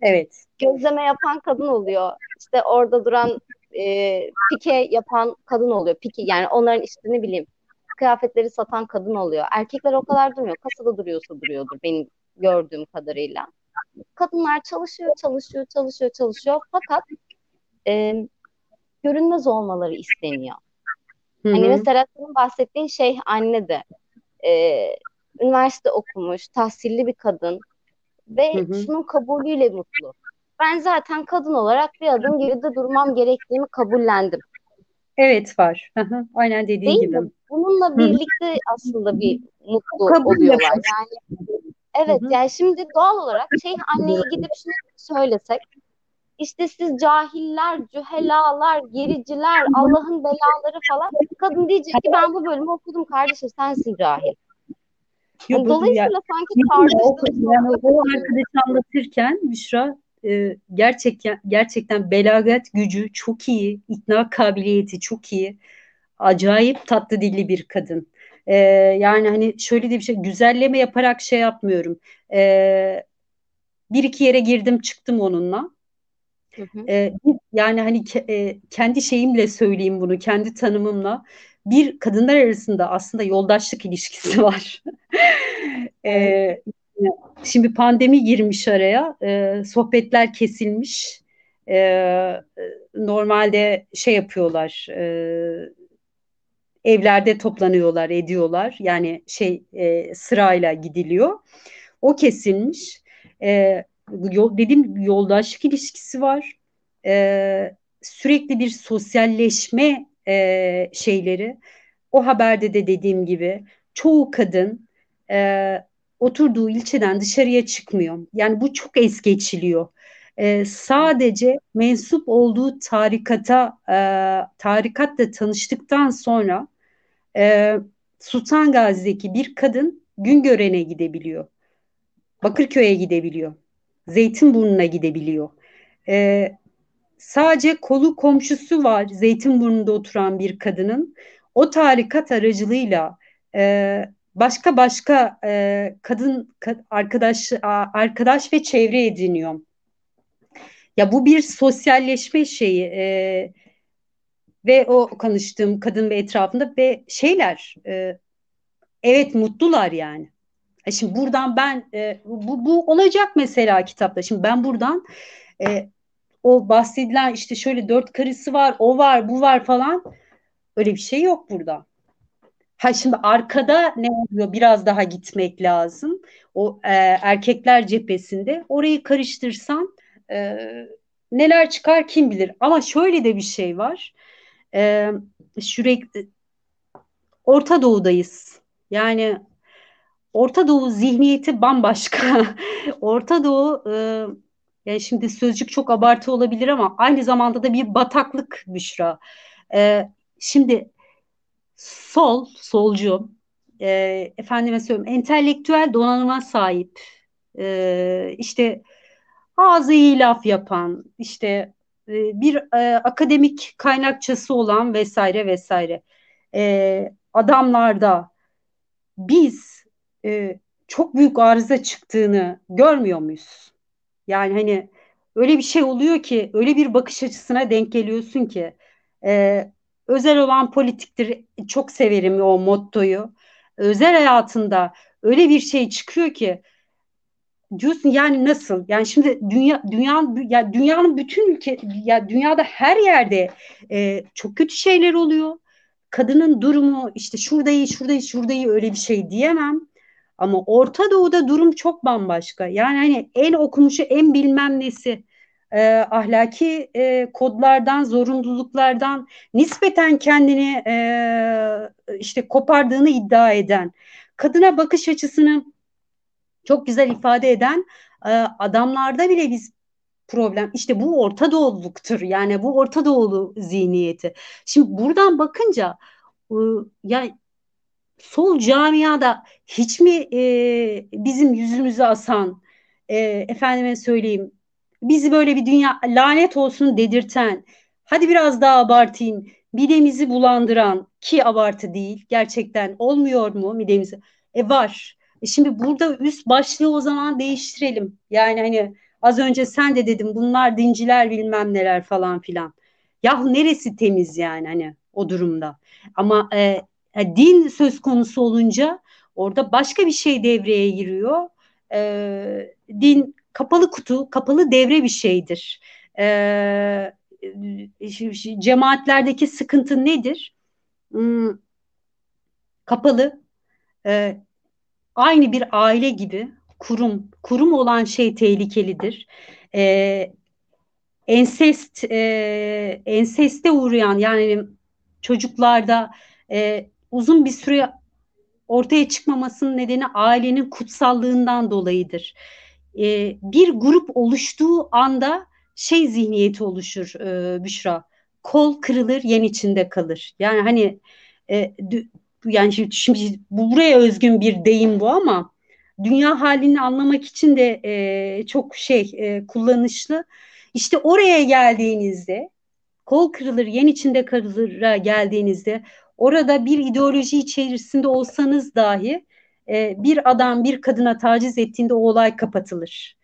Evet. Gözleme yapan kadın oluyor. İşte orada duran e, pike yapan kadın oluyor. Pike yani onların işte ne bileyim kıyafetleri satan kadın oluyor. Erkekler o kadar durmuyor. Kasada duruyorsa duruyordur benim gördüğüm kadarıyla. Kadınlar çalışıyor, çalışıyor, çalışıyor, çalışıyor. Fakat e, görünmez olmaları isteniyor. Hı-hı. Hani mesela senin bahsettiğin şey anne de e, üniversite okumuş, tahsilli bir kadın ve Hı-hı. şunun kabulüyle mutlu. Ben zaten kadın olarak bir adım geride durmam gerektiğini kabullendim. Evet var. Aynen dediğin Değil gibi. Mi? Bununla birlikte aslında bir mutlu Kabul oluyorlar. Yani evet Hı-hı. yani şimdi doğal olarak şey anneye gidip şunu söylesek işte siz cahiller, cühelalar, gericiler, Allah'ın belaları falan. Kadın diyecek ki ben bu bölümü okudum kardeşim sensin cahil. Yani dolayısıyla yani, sanki tartıştığımız yani o arkadaşı anlatırken Büşra e, gerçekten gerçekten belagat gücü çok iyi, ikna kabiliyeti çok iyi. Acayip tatlı dilli bir kadın. E, yani hani şöyle de bir şey güzelleme yaparak şey yapmıyorum. E, bir iki yere girdim çıktım onunla. Hı hı. E, yani hani ke, e, kendi şeyimle söyleyeyim bunu, kendi tanımımla bir kadınlar arasında aslında yoldaşlık ilişkisi var. e, şimdi pandemi girmiş araya, e, sohbetler kesilmiş. E, normalde şey yapıyorlar, e, evlerde toplanıyorlar, ediyorlar. Yani şey e, sırayla gidiliyor. O kesilmiş. E, yol, dediğim yoldaşlık ilişkisi var. E, sürekli bir sosyalleşme e, şeyleri. O haberde de dediğim gibi çoğu kadın e, oturduğu ilçeden dışarıya çıkmıyor. Yani bu çok es geçiliyor. E, sadece mensup olduğu tarikata e, tarikatla tanıştıktan sonra e, Sultan Gazi'deki bir kadın Güngören'e gidebiliyor. Bakırköy'e gidebiliyor. Zeytinburnu'na gidebiliyor. E, sadece kolu komşusu var Zeytinburnu'nda oturan bir kadının. O tarikat aracılığıyla e, başka başka e, kadın kad, arkadaş arkadaş ve çevre ediniyor. Ya bu bir sosyalleşme şeyi e, ve o konuştuğum kadın ve etrafında ve şeyler e, evet mutlular yani. E şimdi buradan ben e, bu, bu olacak mesela kitapta. Şimdi ben buradan e, o bahsedilen işte şöyle dört karısı var, o var, bu var falan öyle bir şey yok burada. Ha şimdi arkada ne oluyor? Biraz daha gitmek lazım. O e, erkekler cephesinde orayı karıştırsan e, neler çıkar kim bilir. Ama şöyle de bir şey var. E, sürekli Orta Doğu'dayız. Yani Orta Doğu zihniyeti bambaşka. Orta Doğu e, yani şimdi sözcük çok abartı olabilir ama aynı zamanda da bir bataklık Büşra. E, şimdi sol, solcu, e, efendime söyleyeyim entelektüel donanıma sahip, e, işte ağzı iyi laf yapan, işte e, bir e, akademik kaynakçası olan vesaire vesaire. E, adamlarda biz e, çok büyük arıza çıktığını görmüyor muyuz? Yani hani öyle bir şey oluyor ki öyle bir bakış açısına denk geliyorsun ki e, özel olan politiktir çok severim o mottoyu. Özel hayatında öyle bir şey çıkıyor ki diyorsun yani nasıl? Yani şimdi dünya dünyanın ya dünyanın bütün ülke ya dünyada her yerde e, çok kötü şeyler oluyor. kadının durumu işte şurada iyi, şurada iyi, şurada iyi öyle bir şey diyemem. Ama Orta Doğu'da durum çok bambaşka. Yani hani en okumuşu, en bilmem nesi e, ahlaki e, kodlardan, zorunluluklardan nispeten kendini e, işte kopardığını iddia eden, kadına bakış açısını çok güzel ifade eden e, adamlarda bile biz problem. İşte bu Orta Doğululuktur. Yani bu Orta Doğulu zihniyeti. Şimdi buradan bakınca e, ya sol camiada hiç mi e, bizim yüzümüzü asan e, efendime söyleyeyim bizi böyle bir dünya lanet olsun dedirten hadi biraz daha abartayım midemizi bulandıran ki abartı değil gerçekten olmuyor mu midemizi? E var. E şimdi burada üst başlığı o zaman değiştirelim. Yani hani az önce sen de dedim bunlar dinciler bilmem neler falan filan. Yahu neresi temiz yani hani o durumda? Ama e, e, din söz konusu olunca orada başka bir şey devreye giriyor. E, din kapalı kutu, kapalı devre bir şeydir. E, cemaatlerdeki sıkıntı nedir? Hmm, kapalı, e, aynı bir aile gibi kurum, kurum olan şey tehlikelidir. E, ensest, e, enseste uğrayan yani çocuklarda e, uzun bir süre ortaya çıkmamasının nedeni ailenin kutsallığından dolayıdır e, bir grup oluştuğu anda şey zihniyeti oluşur e, Büşra. Kol kırılır, yen içinde kalır. Yani hani e, yani şimdi, şimdi buraya özgün bir deyim bu ama dünya halini anlamak için de e, çok şey e, kullanışlı. İşte oraya geldiğinizde kol kırılır, yen içinde kalır'a geldiğinizde orada bir ideoloji içerisinde olsanız dahi e, bir adam bir kadına taciz ettiğinde o olay kapatılır.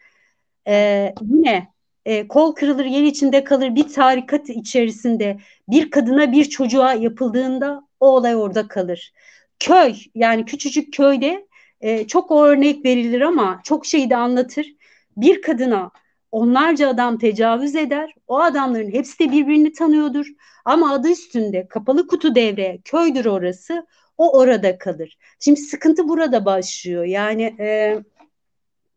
E, yine e, kol kırılır yer içinde kalır bir tarikat içerisinde bir kadına bir çocuğa yapıldığında o olay orada kalır. Köy yani küçücük köyde e, çok örnek verilir ama çok şeyi de anlatır. Bir kadına onlarca adam tecavüz eder. O adamların hepsi de birbirini tanıyordur. Ama adı üstünde kapalı kutu devre köydür orası o orada kalır. Şimdi sıkıntı burada başlıyor. Yani e,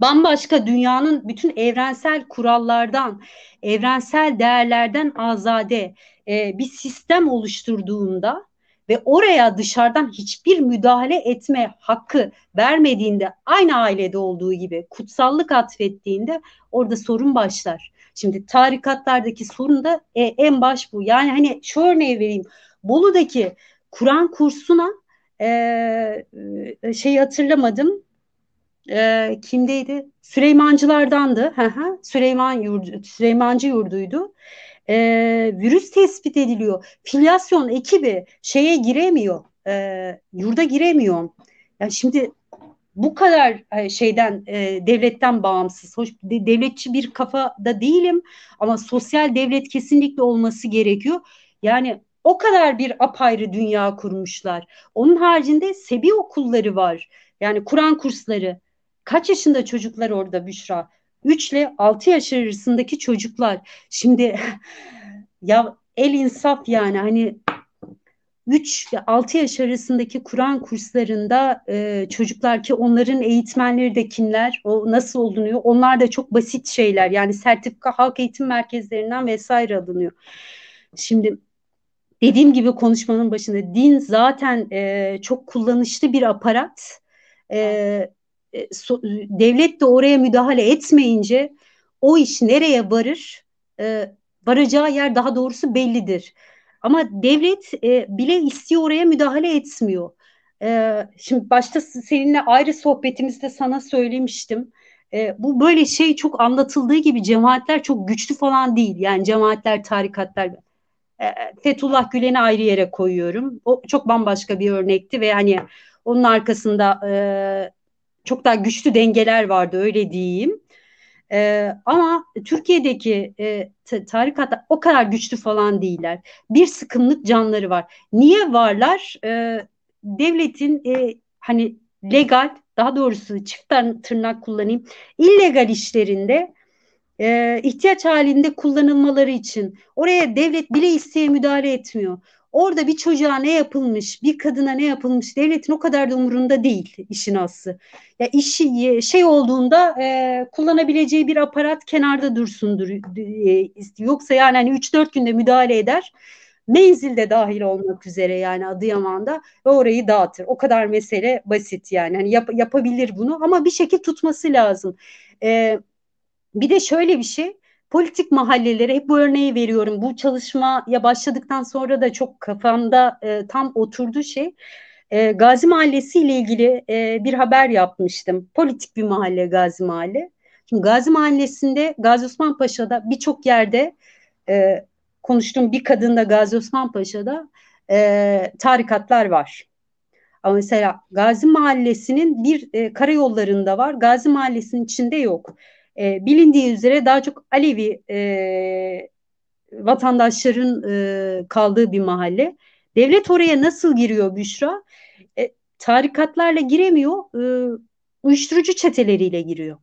bambaşka dünyanın bütün evrensel kurallardan, evrensel değerlerden azade e, bir sistem oluşturduğunda ve oraya dışarıdan hiçbir müdahale etme hakkı vermediğinde aynı ailede olduğu gibi kutsallık atfettiğinde orada sorun başlar. Şimdi tarikatlardaki sorun da e, en baş bu. Yani hani şu örneği vereyim. Bolu'daki Kur'an kursuna e, şeyi hatırlamadım. E, kimdeydi? Süleymancılardandı. Süleyman yurdu, Süleymancı yurduydu. E, virüs tespit ediliyor. Filyasyon ekibi şeye giremiyor. E, yurda giremiyor. Yani şimdi bu kadar şeyden e, devletten bağımsız, hoş, de, devletçi bir kafada değilim ama sosyal devlet kesinlikle olması gerekiyor. Yani o kadar bir apayrı dünya kurmuşlar. Onun haricinde sebi okulları var. Yani Kur'an kursları. Kaç yaşında çocuklar orada Büşra? 3 ile 6 yaş arasındaki çocuklar. Şimdi ya el insaf yani hani 3 ile 6 yaş arasındaki Kur'an kurslarında e, çocuklar ki onların eğitmenleri de kimler, o nasıl olunuyor? Onlar da çok basit şeyler. Yani sertifika halk eğitim merkezlerinden vesaire alınıyor. Şimdi dediğim gibi konuşmanın başında din zaten e, çok kullanışlı bir aparat. E, e, so, devlet de oraya müdahale etmeyince o iş nereye varır? E, varacağı yer daha doğrusu bellidir. Ama devlet e, bile istiyor oraya müdahale etmiyor. E, şimdi başta seninle ayrı sohbetimizde sana söylemiştim. E, bu böyle şey çok anlatıldığı gibi cemaatler çok güçlü falan değil. Yani cemaatler, tarikatlar Fethullah Gülen'i ayrı yere koyuyorum. O çok bambaşka bir örnekti ve hani onun arkasında e, çok daha güçlü dengeler vardı öyle diyeyim. E, ama Türkiye'deki e, tarikatlar o kadar güçlü falan değiller. Bir sıkımlık canları var. Niye varlar? E, devletin e, hani legal daha doğrusu çift tırnak kullanayım illegal işlerinde e, ihtiyaç halinde kullanılmaları için oraya devlet bile isteye müdahale etmiyor. Orada bir çocuğa ne yapılmış, bir kadına ne yapılmış devletin o kadar da umurunda değil işin aslı. Ya işi şey olduğunda e, kullanabileceği bir aparat kenarda dursundur. E, yoksa yani hani 3-4 günde müdahale eder. Menzilde dahil olmak üzere yani Adıyaman'da ve orayı dağıtır. O kadar mesele basit yani. Hani yap, yapabilir bunu ama bir şekilde tutması lazım. E, bir de şöyle bir şey politik mahallelere hep bu örneği veriyorum. Bu çalışmaya başladıktan sonra da çok kafamda e, tam oturdu şey. E, Gazi Mahallesi ile ilgili e, bir haber yapmıştım. Politik bir mahalle Gazi Mahalle. Şimdi Gazi Mahallesi'nde Gazi Osman Paşa'da birçok yerde e, konuştuğum bir kadın da Gazi Osman Paşa'da e, tarikatlar var. Ama mesela Gazi Mahallesi'nin bir e, karayollarında var. Gazi Mahallesi'nin içinde yok. E, bilindiği üzere daha çok Alevi e, vatandaşların e, kaldığı bir mahalle. Devlet oraya nasıl giriyor Büşra? E, tarikatlarla giremiyor, e, uyuşturucu çeteleriyle giriyor.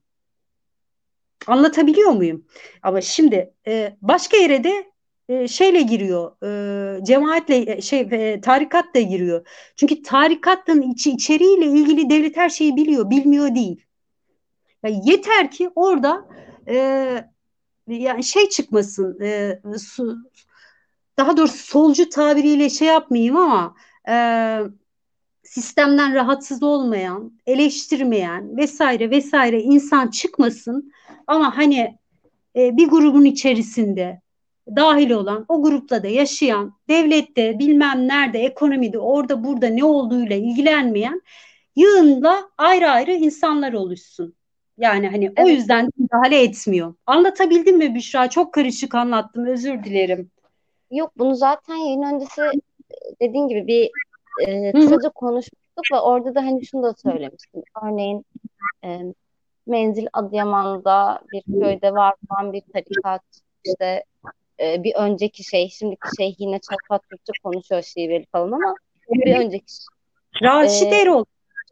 Anlatabiliyor muyum? Ama şimdi e, başka yere de e, şeyle giriyor, e, cemaatle e, şey e, tarikatla giriyor. Çünkü tarikatın içi içeriğiyle ilgili devlet her şeyi biliyor, bilmiyor değil. Yani yeter ki orada e, yani şey çıkmasın e, su, daha doğrusu solcu tabiriyle şey yapmayayım ama e, sistemden rahatsız olmayan, eleştirmeyen vesaire vesaire insan çıkmasın ama hani e, bir grubun içerisinde dahil olan, o grupta da yaşayan, devlette bilmem nerede, ekonomide, orada burada ne olduğuyla ilgilenmeyen yığınla ayrı ayrı insanlar oluşsun. Yani hani evet. o yüzden müdahale etmiyor. Anlatabildim mi Büşra? Çok karışık anlattım. Özür dilerim. Yok bunu zaten yayın öncesi dediğin gibi bir e, kısaca konuşmuştuk ve orada da hani şunu da söylemiştim. Örneğin e, Menzil Adıyaman'da bir köyde var olan bir tarikat işte e, bir önceki şey şimdiki şey yine çarpat Türkçe konuşuyor şiveli falan ama bir önceki şey. Raşit e, Erol.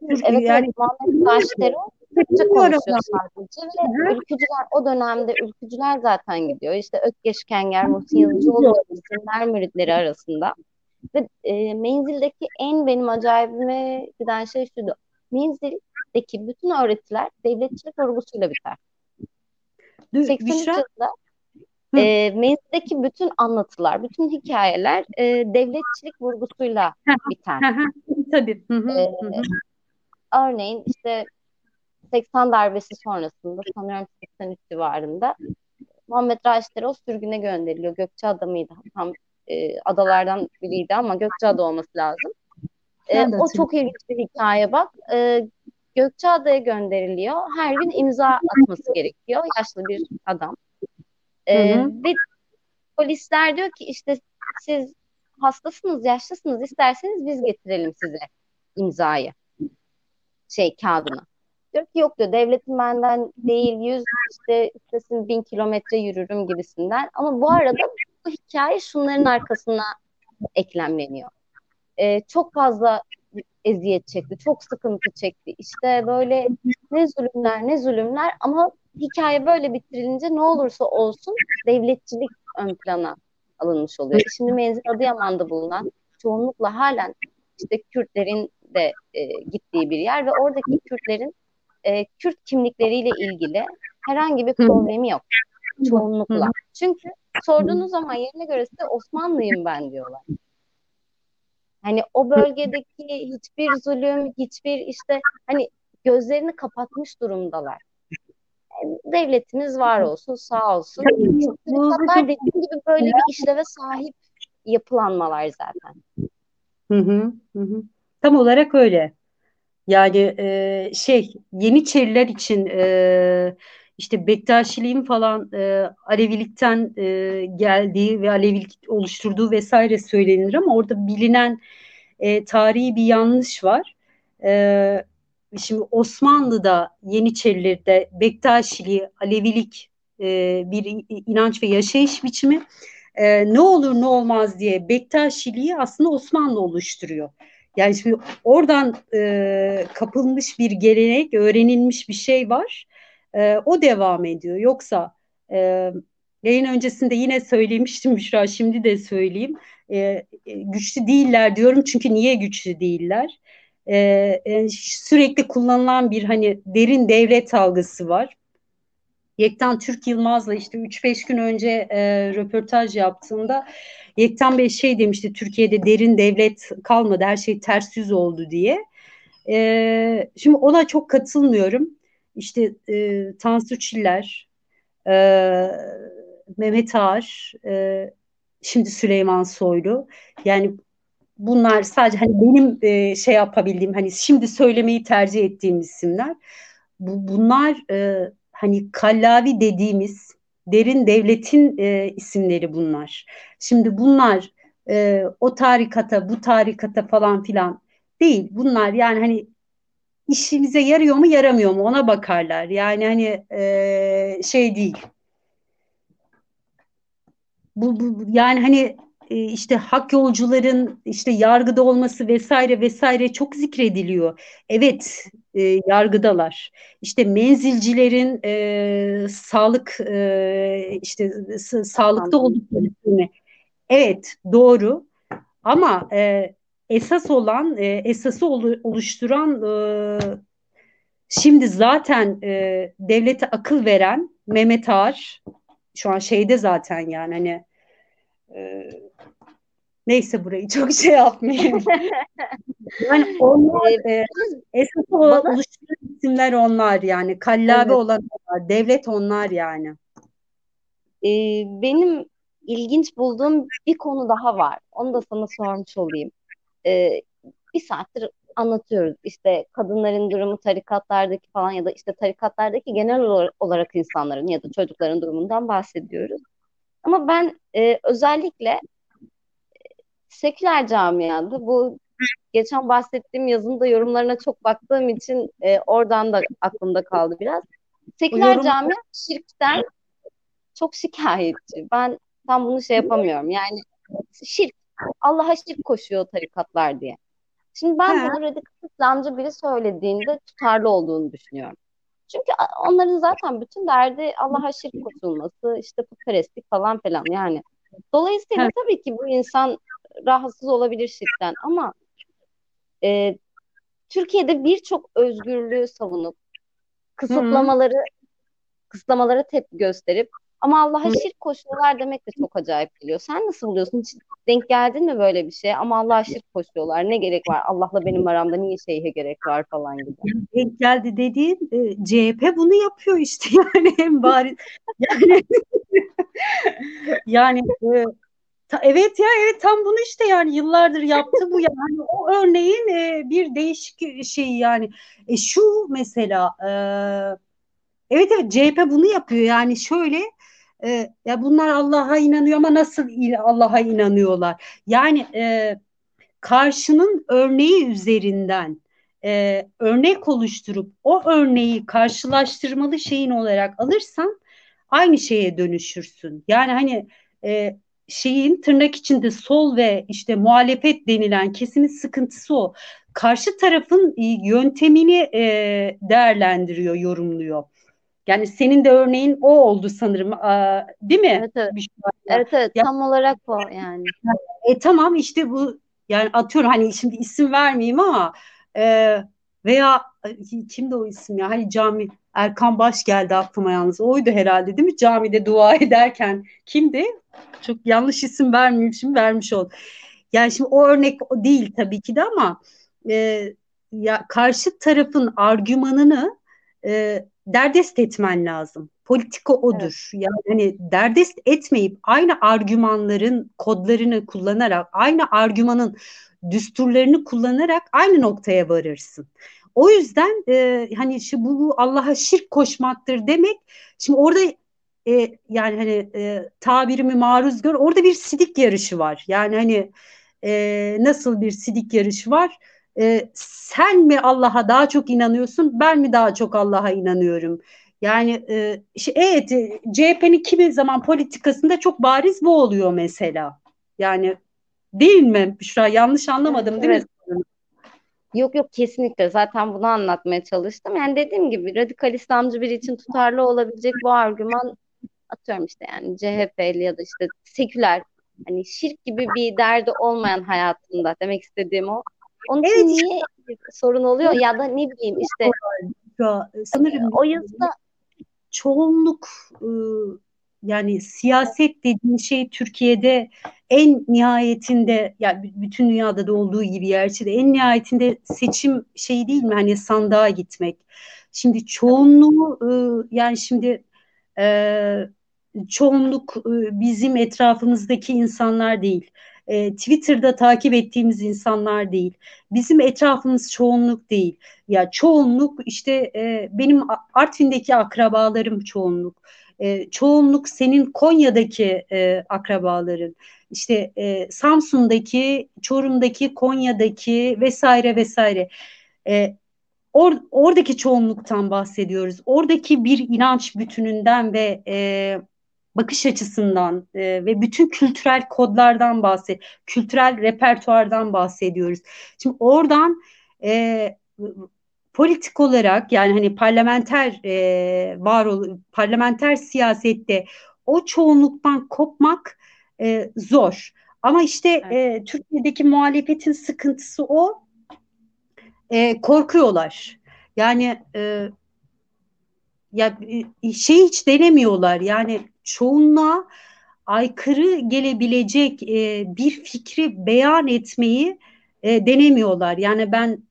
Evet, yani, evet Muhammed Raşit Erol Türkçe konuşuyor sadece ve ülkücüler o dönemde ülkücüler zaten gidiyor. İşte Ökkeş Kenger, Muhsin Yazıcıoğlu isimler müritleri arasında. Ve e, Menzil'deki en benim acayibime giden şey şuydu. Menzil'deki bütün öğretiler devletçilik vurgusuyla biter. 83 yılında e, Menzil'deki bütün anlatılar, bütün hikayeler e, devletçilik vurgusuyla biter. Tabii. Hı hı, e, Örneğin işte 80 darbesi sonrasında sanıyorum 83 civarında Muhammed Raşit o sürgüne gönderiliyor. Gökçeada mıydı? Tam e, adalardan biriydi ama Gökçeada olması lazım. E, o çok ilginç bir hikaye bak. E, Gökçeada'ya gönderiliyor. Her gün imza atması gerekiyor. Yaşlı bir adam. E, hı hı. Ve polisler diyor ki işte siz hastasınız, yaşlısınız isterseniz biz getirelim size imzayı. Şey kağıdını. Diyor ki yok diyor devletin benden değil yüz işte istesin bin kilometre yürürüm gibisinden. Ama bu arada bu hikaye şunların arkasına eklemleniyor. Ee, çok fazla eziyet çekti, çok sıkıntı çekti. İşte böyle ne zulümler ne zulümler ama hikaye böyle bitirilince ne olursa olsun devletçilik ön plana alınmış oluyor. Şimdi menzil Adıyaman'da bulunan çoğunlukla halen işte Kürtlerin de e, gittiği bir yer ve oradaki Kürtlerin e, Kürt kimlikleriyle ilgili herhangi bir problemi yok çoğunlukla. Çünkü sorduğunuz zaman yerine göre size Osmanlıyım ben diyorlar. Hani o bölgedeki hiçbir zulüm, hiçbir işte hani gözlerini kapatmış durumdalar. Yani devletimiz var olsun, sağ olsun. Tarikatlar dediğim gibi böyle bir işleve sahip yapılanmalar zaten. Hı hı, hı. Tam olarak öyle. Yani e, şey Yeniçeriler için e, işte Bektaşiliğin falan e, Alevilikten e, geldiği ve Alevilik oluşturduğu vesaire söylenir ama orada bilinen e, tarihi bir yanlış var. E, şimdi Osmanlı'da Yeniçerilerde Bektaşiliği, Alevilik e, bir inanç ve yaşayış biçimi e, ne olur ne olmaz diye Bektaşiliği aslında Osmanlı oluşturuyor. Yani şimdi oradan e, kapılmış bir gelenek, öğrenilmiş bir şey var. E, o devam ediyor. Yoksa e, yayın öncesinde yine söylemiştim Büşra şimdi de söyleyeyim. E, e, güçlü değiller diyorum çünkü niye güçlü değiller? E, e, sürekli kullanılan bir hani derin devlet algısı var. Yektan Türk Yılmaz'la işte 3-5 gün önce e, röportaj yaptığımda Yektan Bey şey demişti Türkiye'de derin devlet kalmadı her şey ters yüz oldu diye. E, şimdi ona çok katılmıyorum. İşte e, Tansu Çiller, e, Mehmet Ağar, e, şimdi Süleyman Soylu. Yani bunlar sadece hani benim e, şey yapabildiğim hani şimdi söylemeyi tercih ettiğim isimler. Bu, bunlar e, hani kallavi dediğimiz derin devletin e, isimleri bunlar. Şimdi bunlar e, o tarikata bu tarikata falan filan değil. Bunlar yani hani işimize yarıyor mu yaramıyor mu ona bakarlar. Yani hani e, şey değil. Bu, bu yani hani e, işte hak yolcuların işte yargıda olması vesaire vesaire çok zikrediliyor. Evet e, yargıdalar. İşte menzilcilerin e, sağlık e, işte sağlıkta olduklarını evet doğru. Ama e, esas olan e, esası oluşturan e, şimdi zaten e, devlete akıl veren Mehmet Ağar şu an şeyde zaten yani hani e, neyse burayı çok şey yapmayayım. yani onlar e, esas Bana... oluşturan isimler onlar yani kallabe evet. olan onlar, devlet onlar yani. E, benim ilginç bulduğum bir konu daha var. Onu da sana sormuş olayım e, bir saattir anlatıyoruz. İşte kadınların durumu tarikatlardaki falan ya da işte tarikatlardaki genel olarak insanların ya da çocukların durumundan bahsediyoruz. Ama ben e, özellikle seküler camiada bu geçen bahsettiğim yazının da yorumlarına çok baktığım için e, oradan da aklımda kaldı biraz. Seküler yorum... cami şirkten çok şikayetçi. Ben tam bunu şey yapamıyorum. Yani şirk Allah'a şirk koşuyor tarikatlar diye. Şimdi ben He. bunu radikal İslamcı biri söylediğinde tutarlı olduğunu düşünüyorum. Çünkü onların zaten bütün derdi Allah'a şirk koşulması, işte putperestlik falan filan yani. Dolayısıyla He. tabii ki bu insan rahatsız olabilir şirkten ama e, Türkiye'de birçok özgürlüğü savunup kısıtlamaları Hı. kısıtlamalara tepki gösterip ama Allah'a şirk koşuyorlar demek de çok acayip geliyor. Sen nasıl buluyorsun? Hiç denk geldin mi böyle bir şey? Ama Allah'a şirk koşuyorlar. Ne gerek var? Allah'la benim aramda niye şeyhe gerek var falan gibi. Denk geldi dediğin e, CHP bunu yapıyor işte yani en bari. Yani yani e, ta, evet ya evet tam bunu işte yani yıllardır yaptı bu yani o örneğin e, bir değişik şey yani e, şu mesela e, evet evet CHP bunu yapıyor yani şöyle e, ya bunlar Allah'a inanıyor ama nasıl Allah'a inanıyorlar? Yani e, karşının örneği üzerinden e, örnek oluşturup o örneği karşılaştırmalı şeyin olarak alırsan aynı şeye dönüşürsün. Yani hani e, şeyin tırnak içinde sol ve işte muhalefet denilen kesimin sıkıntısı o. Karşı tarafın yöntemini e, değerlendiriyor, yorumluyor. Yani senin de örneğin o oldu sanırım. Aa, değil mi? Evet evet. Evet evet ya, tam olarak o yani. E tamam işte bu yani atıyorum hani şimdi isim vermeyeyim ama e, veya kimdi o isim ya? Hani cami Erkan Baş geldi aklıma yalnız. Oydu herhalde değil mi? Camide dua ederken kimdi? Çok yanlış isim vermeyeyim şimdi vermiş ol. Yani şimdi o örnek değil tabii ki de ama e, ya karşı tarafın argümanını e, derdest etmen lazım. Politika odur. Evet. Yani hani derdest etmeyip aynı argümanların kodlarını kullanarak, aynı argümanın düsturlarını kullanarak aynı noktaya varırsın. O yüzden e, hani şu bu Allah'a şirk koşmaktır demek. Şimdi orada e, yani hani e, tabirimi maruz gör. Orada bir sidik yarışı var. Yani hani e, nasıl bir sidik yarışı var? e, sen mi Allah'a daha çok inanıyorsun ben mi daha çok Allah'a inanıyorum? Yani e, işte, evet e, CHP'nin kimi zaman politikasında çok bariz bu oluyor mesela. Yani değil mi Büşra yanlış anlamadım evet, değil mi? Yok yok kesinlikle zaten bunu anlatmaya çalıştım. Yani dediğim gibi radikal İslamcı biri için tutarlı olabilecek bu argüman atıyorum işte yani CHP'li ya da işte seküler hani şirk gibi bir derdi olmayan hayatında demek istediğim o. Onun için evet. niye sorun oluyor ya da ne bileyim işte sanırım o yazıda çoğunluk ıı, yani siyaset dediğin şey Türkiye'de en nihayetinde yani bütün dünyada da olduğu gibi gerçi de en nihayetinde seçim şey değil mi hani sandığa gitmek. Şimdi çoğunluğu ıı, yani şimdi e, çoğunluk ıı, bizim etrafımızdaki insanlar değil. E, Twitter'da takip ettiğimiz insanlar değil. Bizim etrafımız çoğunluk değil. Ya çoğunluk işte e, benim Artvin'deki akrabalarım çoğunluk. E, çoğunluk senin Konya'daki akrabaların, işte Samsun'daki, Çorum'daki, Konya'daki vesaire vesaire. Or, oradaki çoğunluktan bahsediyoruz. Oradaki bir inanç bütününden ve e, bakış açısından e, ve bütün kültürel kodlardan bahset, kültürel repertuardan bahsediyoruz. Şimdi oradan e, politik olarak yani hani parlamenter e, var ol, parlamenter siyasette o çoğunluktan kopmak e, zor. Ama işte e, Türkiye'deki muhalefetin sıkıntısı o. E, korkuyorlar. Yani e, ya şey hiç denemiyorlar. Yani çoğunluğa aykırı gelebilecek e, bir fikri beyan etmeyi e, denemiyorlar. Yani ben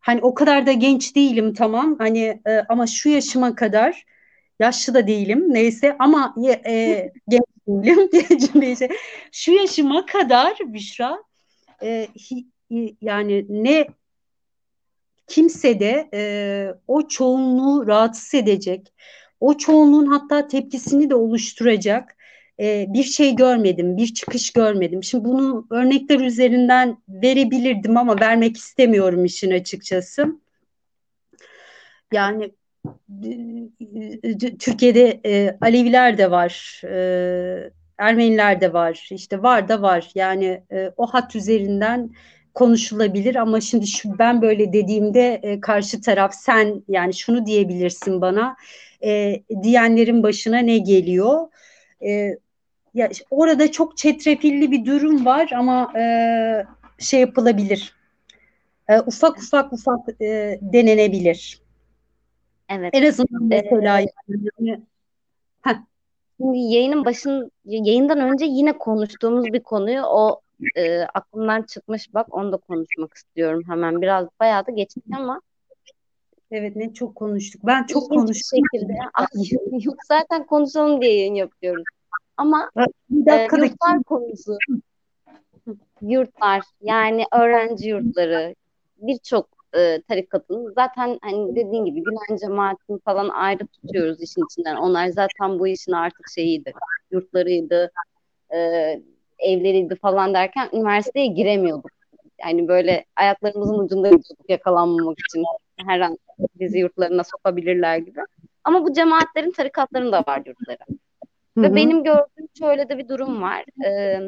hani o kadar da genç değilim tamam hani e, ama şu yaşıma kadar yaşlı da değilim neyse ama e, genç değilim şu yaşıma kadar Büşra e, hi, yani ne kimse de e, o çoğunluğu rahatsız edecek o çoğunluğun hatta tepkisini de oluşturacak e, bir şey görmedim, bir çıkış görmedim. Şimdi bunu örnekler üzerinden verebilirdim ama vermek istemiyorum işin açıkçası. Yani Türkiye'de e, Aleviler de var, e, Ermeniler de var, işte var da var. Yani e, o hat üzerinden konuşulabilir ama şimdi şu, ben böyle dediğimde e, karşı taraf sen yani şunu diyebilirsin bana e, diyenlerin başına ne geliyor? E, ya orada çok çetrefilli bir durum var ama e, şey yapılabilir. E, ufak ufak ufak e, denenebilir. Evet. En azından mesela ee, yani, Şimdi yayının başın yayından önce yine konuştuğumuz bir konuyu o e, aklımdan çıkmış bak onu da konuşmak istiyorum hemen biraz bayağı da geçtik ama Evet ne çok konuştuk. Ben çok konuştum. şekilde. yok zaten konuşalım diye yayın yapıyoruz. Ama bir e, yurtlar konusu. Yurtlar yani öğrenci yurtları birçok e, tarikatın zaten hani dediğin gibi Gülen cemaatini falan ayrı tutuyoruz işin içinden. Onlar zaten bu işin artık şeyiydi. Yurtlarıydı, e, evleriydi falan derken üniversiteye giremiyorduk. Yani böyle ayaklarımızın ucunda gidiyorduk yakalanmamak için. Her an bizi yurtlarına sokabilirler gibi. Ama bu cemaatlerin tarikatların da var yurtları. Hı-hı. Ve benim gördüğüm şöyle de bir durum var. Ee,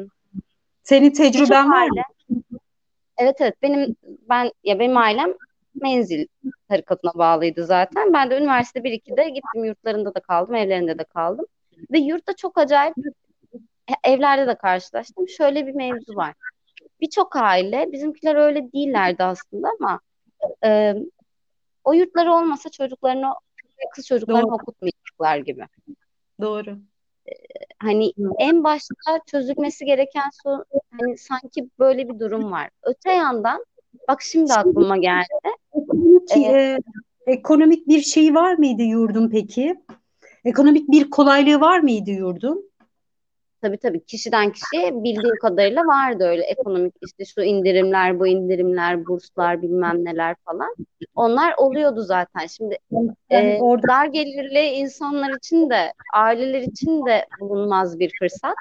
Senin tecrüben var mı? Evet evet benim ben ya benim ailem menzil tarikatına bağlıydı zaten. Ben de üniversite 1-2'de gittim yurtlarında da kaldım, evlerinde de kaldım. Ve yurtta çok acayip evlerde de karşılaştım. Şöyle bir mevzu var. Birçok aile, bizimkiler öyle değillerdi aslında ama e, o yurtları olmasa çocuklarını kız çocuklarını Doğru. okutmayacaklar gibi. Doğru. Ee, hani en başta çözülmesi gereken sorun hani sanki böyle bir durum var. Öte yandan bak şimdi aklıma geldi. Ekonomik, ee, ekonomik bir şey var mıydı yurdun peki? Ekonomik bir kolaylığı var mıydı yurdun? Tabii tabii kişiden kişiye bildiğim kadarıyla vardı öyle ekonomik işte şu indirimler, bu indirimler, burslar bilmem neler falan. Onlar oluyordu zaten. Şimdi yani e, orada... dar gelirli insanlar için de aileler için de bulunmaz bir fırsat.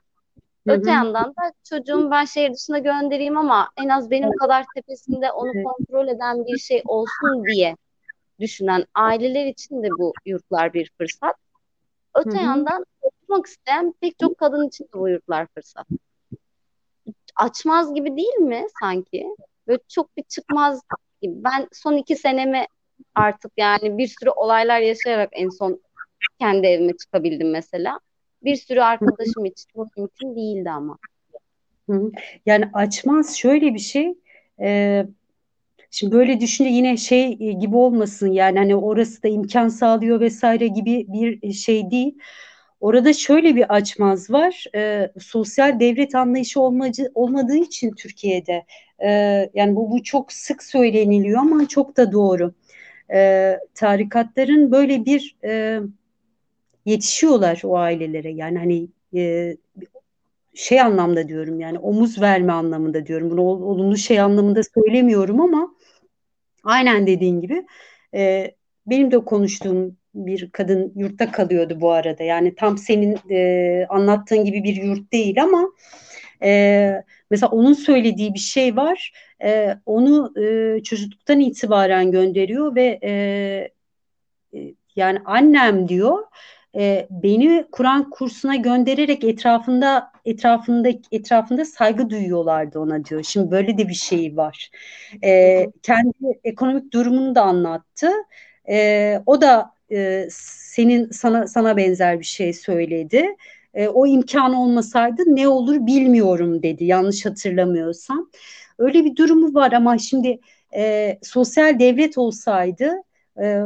Öte Hı-hı. yandan da çocuğum ben şehir dışına göndereyim ama en az benim kadar tepesinde onu kontrol eden bir şey olsun diye düşünen aileler için de bu yurtlar bir fırsat. Öte Hı-hı. yandan okumak isteyen pek çok kadın için de bu yurtlar fırsat. Açmaz gibi değil mi sanki? Böyle çok bir çıkmaz gibi. Ben son iki senemi artık yani bir sürü olaylar yaşayarak en son kendi evime çıkabildim mesela. Bir sürü arkadaşım için bu mümkün değildi ama. Yani açmaz şöyle bir şey. E, şimdi böyle düşünce yine şey gibi olmasın yani hani orası da imkan sağlıyor vesaire gibi bir şey değil. Orada şöyle bir açmaz var. E, sosyal devlet anlayışı olmacı, olmadığı için Türkiye'de e, yani bu, bu çok sık söyleniliyor ama çok da doğru. E, tarikatların böyle bir e, yetişiyorlar o ailelere yani hani e, şey anlamda diyorum yani omuz verme anlamında diyorum bunu olumlu şey anlamında söylemiyorum ama aynen dediğin gibi e, benim de konuştuğum bir kadın yurtta kalıyordu bu arada. Yani tam senin e, anlattığın gibi bir yurt değil ama e, mesela onun söylediği bir şey var. E, onu e, çocukluktan itibaren gönderiyor ve e, yani annem diyor e, beni Kur'an kursuna göndererek etrafında etrafında etrafında saygı duyuyorlardı ona diyor. Şimdi böyle de bir şey var. E, kendi ekonomik durumunu da anlattı. E, o da e, senin sana sana benzer bir şey söyledi. E, o imkan olmasaydı ne olur bilmiyorum dedi yanlış hatırlamıyorsam. Öyle bir durumu var ama şimdi e, sosyal devlet olsaydı e,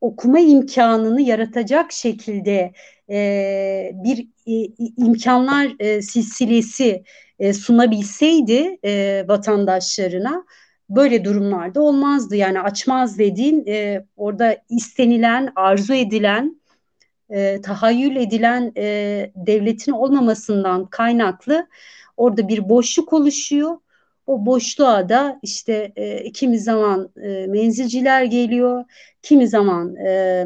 okuma imkanını yaratacak şekilde e, bir e, imkanlar e, silsilesi e, sunabilseydi e, vatandaşlarına böyle durumlarda olmazdı. Yani açmaz dediğin e, orada istenilen, arzu edilen, e, tahayyül edilen e, devletin olmamasından kaynaklı orada bir boşluk oluşuyor. O boşluğa da işte e, kimi zaman e, menzilciler geliyor, kimi zaman e,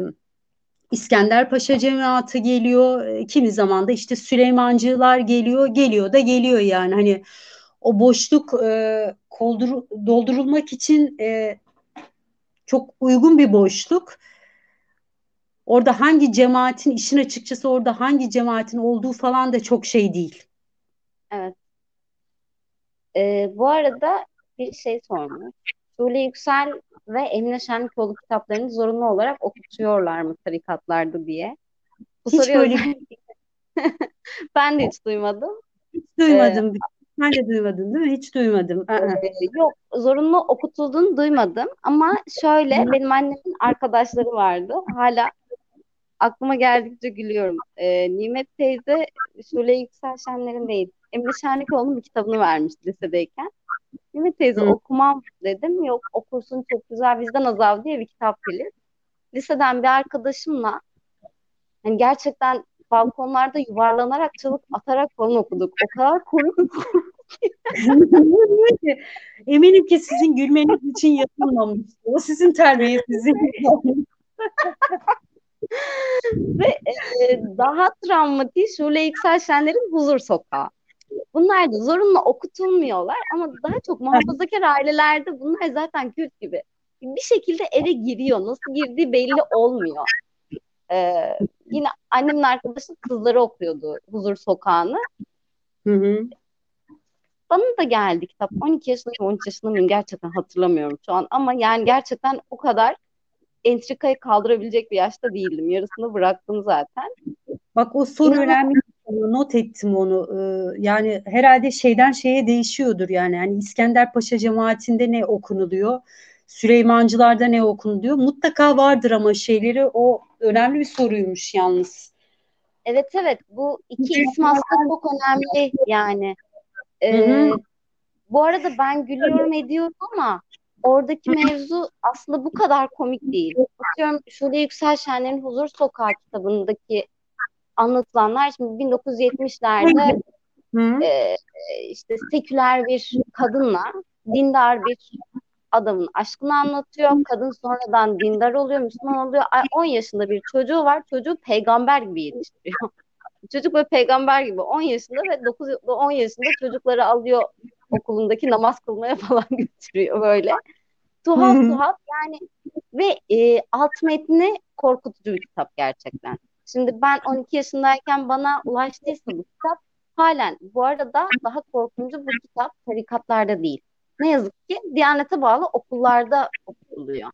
İskender Paşa cemaati geliyor, e, kimi zaman da işte Süleymancılar geliyor, geliyor da geliyor yani hani o boşluk e, koldur, doldurulmak için e, çok uygun bir boşluk. Orada hangi cemaatin işin açıkçası orada hangi cemaatin olduğu falan da çok şey değil. Evet. Ee, bu arada bir şey sormuş. Şule Yüksel ve Emine Şenlikoğlu kitaplarını zorunlu olarak okutuyorlar mı tarikatlarda diye. Bu hiç soruyu böyle... ben de hiç duymadım. Hiç duymadım. Ee, sen de duymadın değil mi? Hiç duymadım. Ee, yok zorunlu okutulduğunu duymadım ama şöyle benim annemin arkadaşları vardı. Hala aklıma geldikçe gülüyorum. Ee, Nimet teyze Şule Yüksel Şenler'in değil. Emre Şenlikoğlu'nun bir kitabını vermişti lisedeyken. Nimet teyze Hı. okumam dedim. Yok okursun çok güzel vicdan azabı diye bir kitap bilir. Liseden bir arkadaşımla yani gerçekten balkonlarda yuvarlanarak çalıp atarak falan okuduk. O kadar komik Eminim ki sizin gülmeniz için yapılmamış. O sizin terbiyesizliğiniz. Ve e, daha travmatik Şule Yüksel Şenler'in Huzur Sokağı. Bunlar da zorunlu okutulmuyorlar ama daha çok muhafazakar ailelerde bunlar zaten kült gibi. Bir şekilde eve giriyor. Nasıl girdiği belli olmuyor. Ee, yine annemin arkadaşı kızları okuyordu Huzur Sokağı'nı. Hı hı. Bana da geldi kitap. 12 yaşındayım, 13 yaşında mıyım gerçekten hatırlamıyorum şu an. Ama yani gerçekten o kadar entrikayı kaldırabilecek bir yaşta değildim. Yarısını bıraktım zaten. Bak o soru İnanın... önemli. Not ettim onu. Ee, yani herhalde şeyden şeye değişiyordur yani. Yani İskender Paşa cemaatinde ne okunuluyor? Süleymancılarda ne okunuluyor? Mutlaka vardır ama şeyleri o önemli bir soruymuş yalnız. Evet evet bu iki isim aslında çok önemli yani. Ee, bu arada ben gülüyorum ediyorum ama oradaki mevzu aslında bu kadar komik değil. Atıyorum Şule Yüksel Şenler'in Huzur Sokağı kitabındaki anlatılanlar şimdi 1970'lerde e, işte seküler bir kadınla dindar bir adamın aşkını anlatıyor. Kadın sonradan dindar oluyor, Müslüman oluyor. 10 yaşında bir çocuğu var. Çocuğu peygamber gibi yetiştiriyor. Çocuk böyle peygamber gibi 10 yaşında ve 9 10 yaşında çocukları alıyor okulundaki namaz kılmaya falan götürüyor böyle. Tuhaf tuhaf yani ve e, alt metni korkutucu bir kitap gerçekten. Şimdi ben 12 yaşındayken bana ulaştıysa bu kitap halen bu arada daha korkuncu bu kitap tarikatlarda değil. Ne yazık ki Diyanete bağlı okullarda okutuluyor.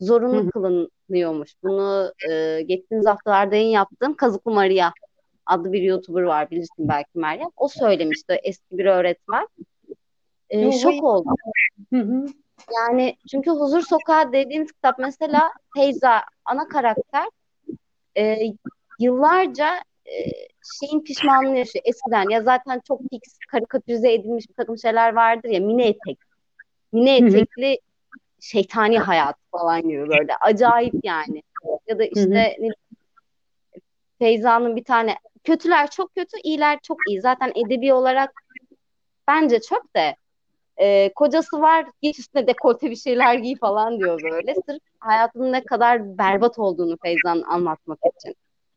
zorunlu Hı. kılınıyormuş. Bunu e, geçtiğimiz haftalarda yayın yaptığım Kazıklı Maria adlı bir YouTuber var bilirsin belki Meryem. O söylemişti eski bir öğretmen. E, şok oldum. Yani çünkü Huzur Sokağı dediğimiz kitap mesela Feyza ana karakter e, yıllarca e, şeyin pişmanlığı yaşıyor eskiden. Ya zaten çok fix karikatürize edilmiş bir takım şeyler vardır ya mini etek. Mini etekli Hı-hı. şeytani hayat falan gibi böyle. Acayip yani. Ya da işte ne, Feyza'nın bir tane kötüler çok kötü, iyiler çok iyi. Zaten edebi olarak bence çok de e, kocası var git üstüne dekolte bir şeyler giy falan diyor böyle. Sırf hayatının ne kadar berbat olduğunu Feyza'nın anlatmak için.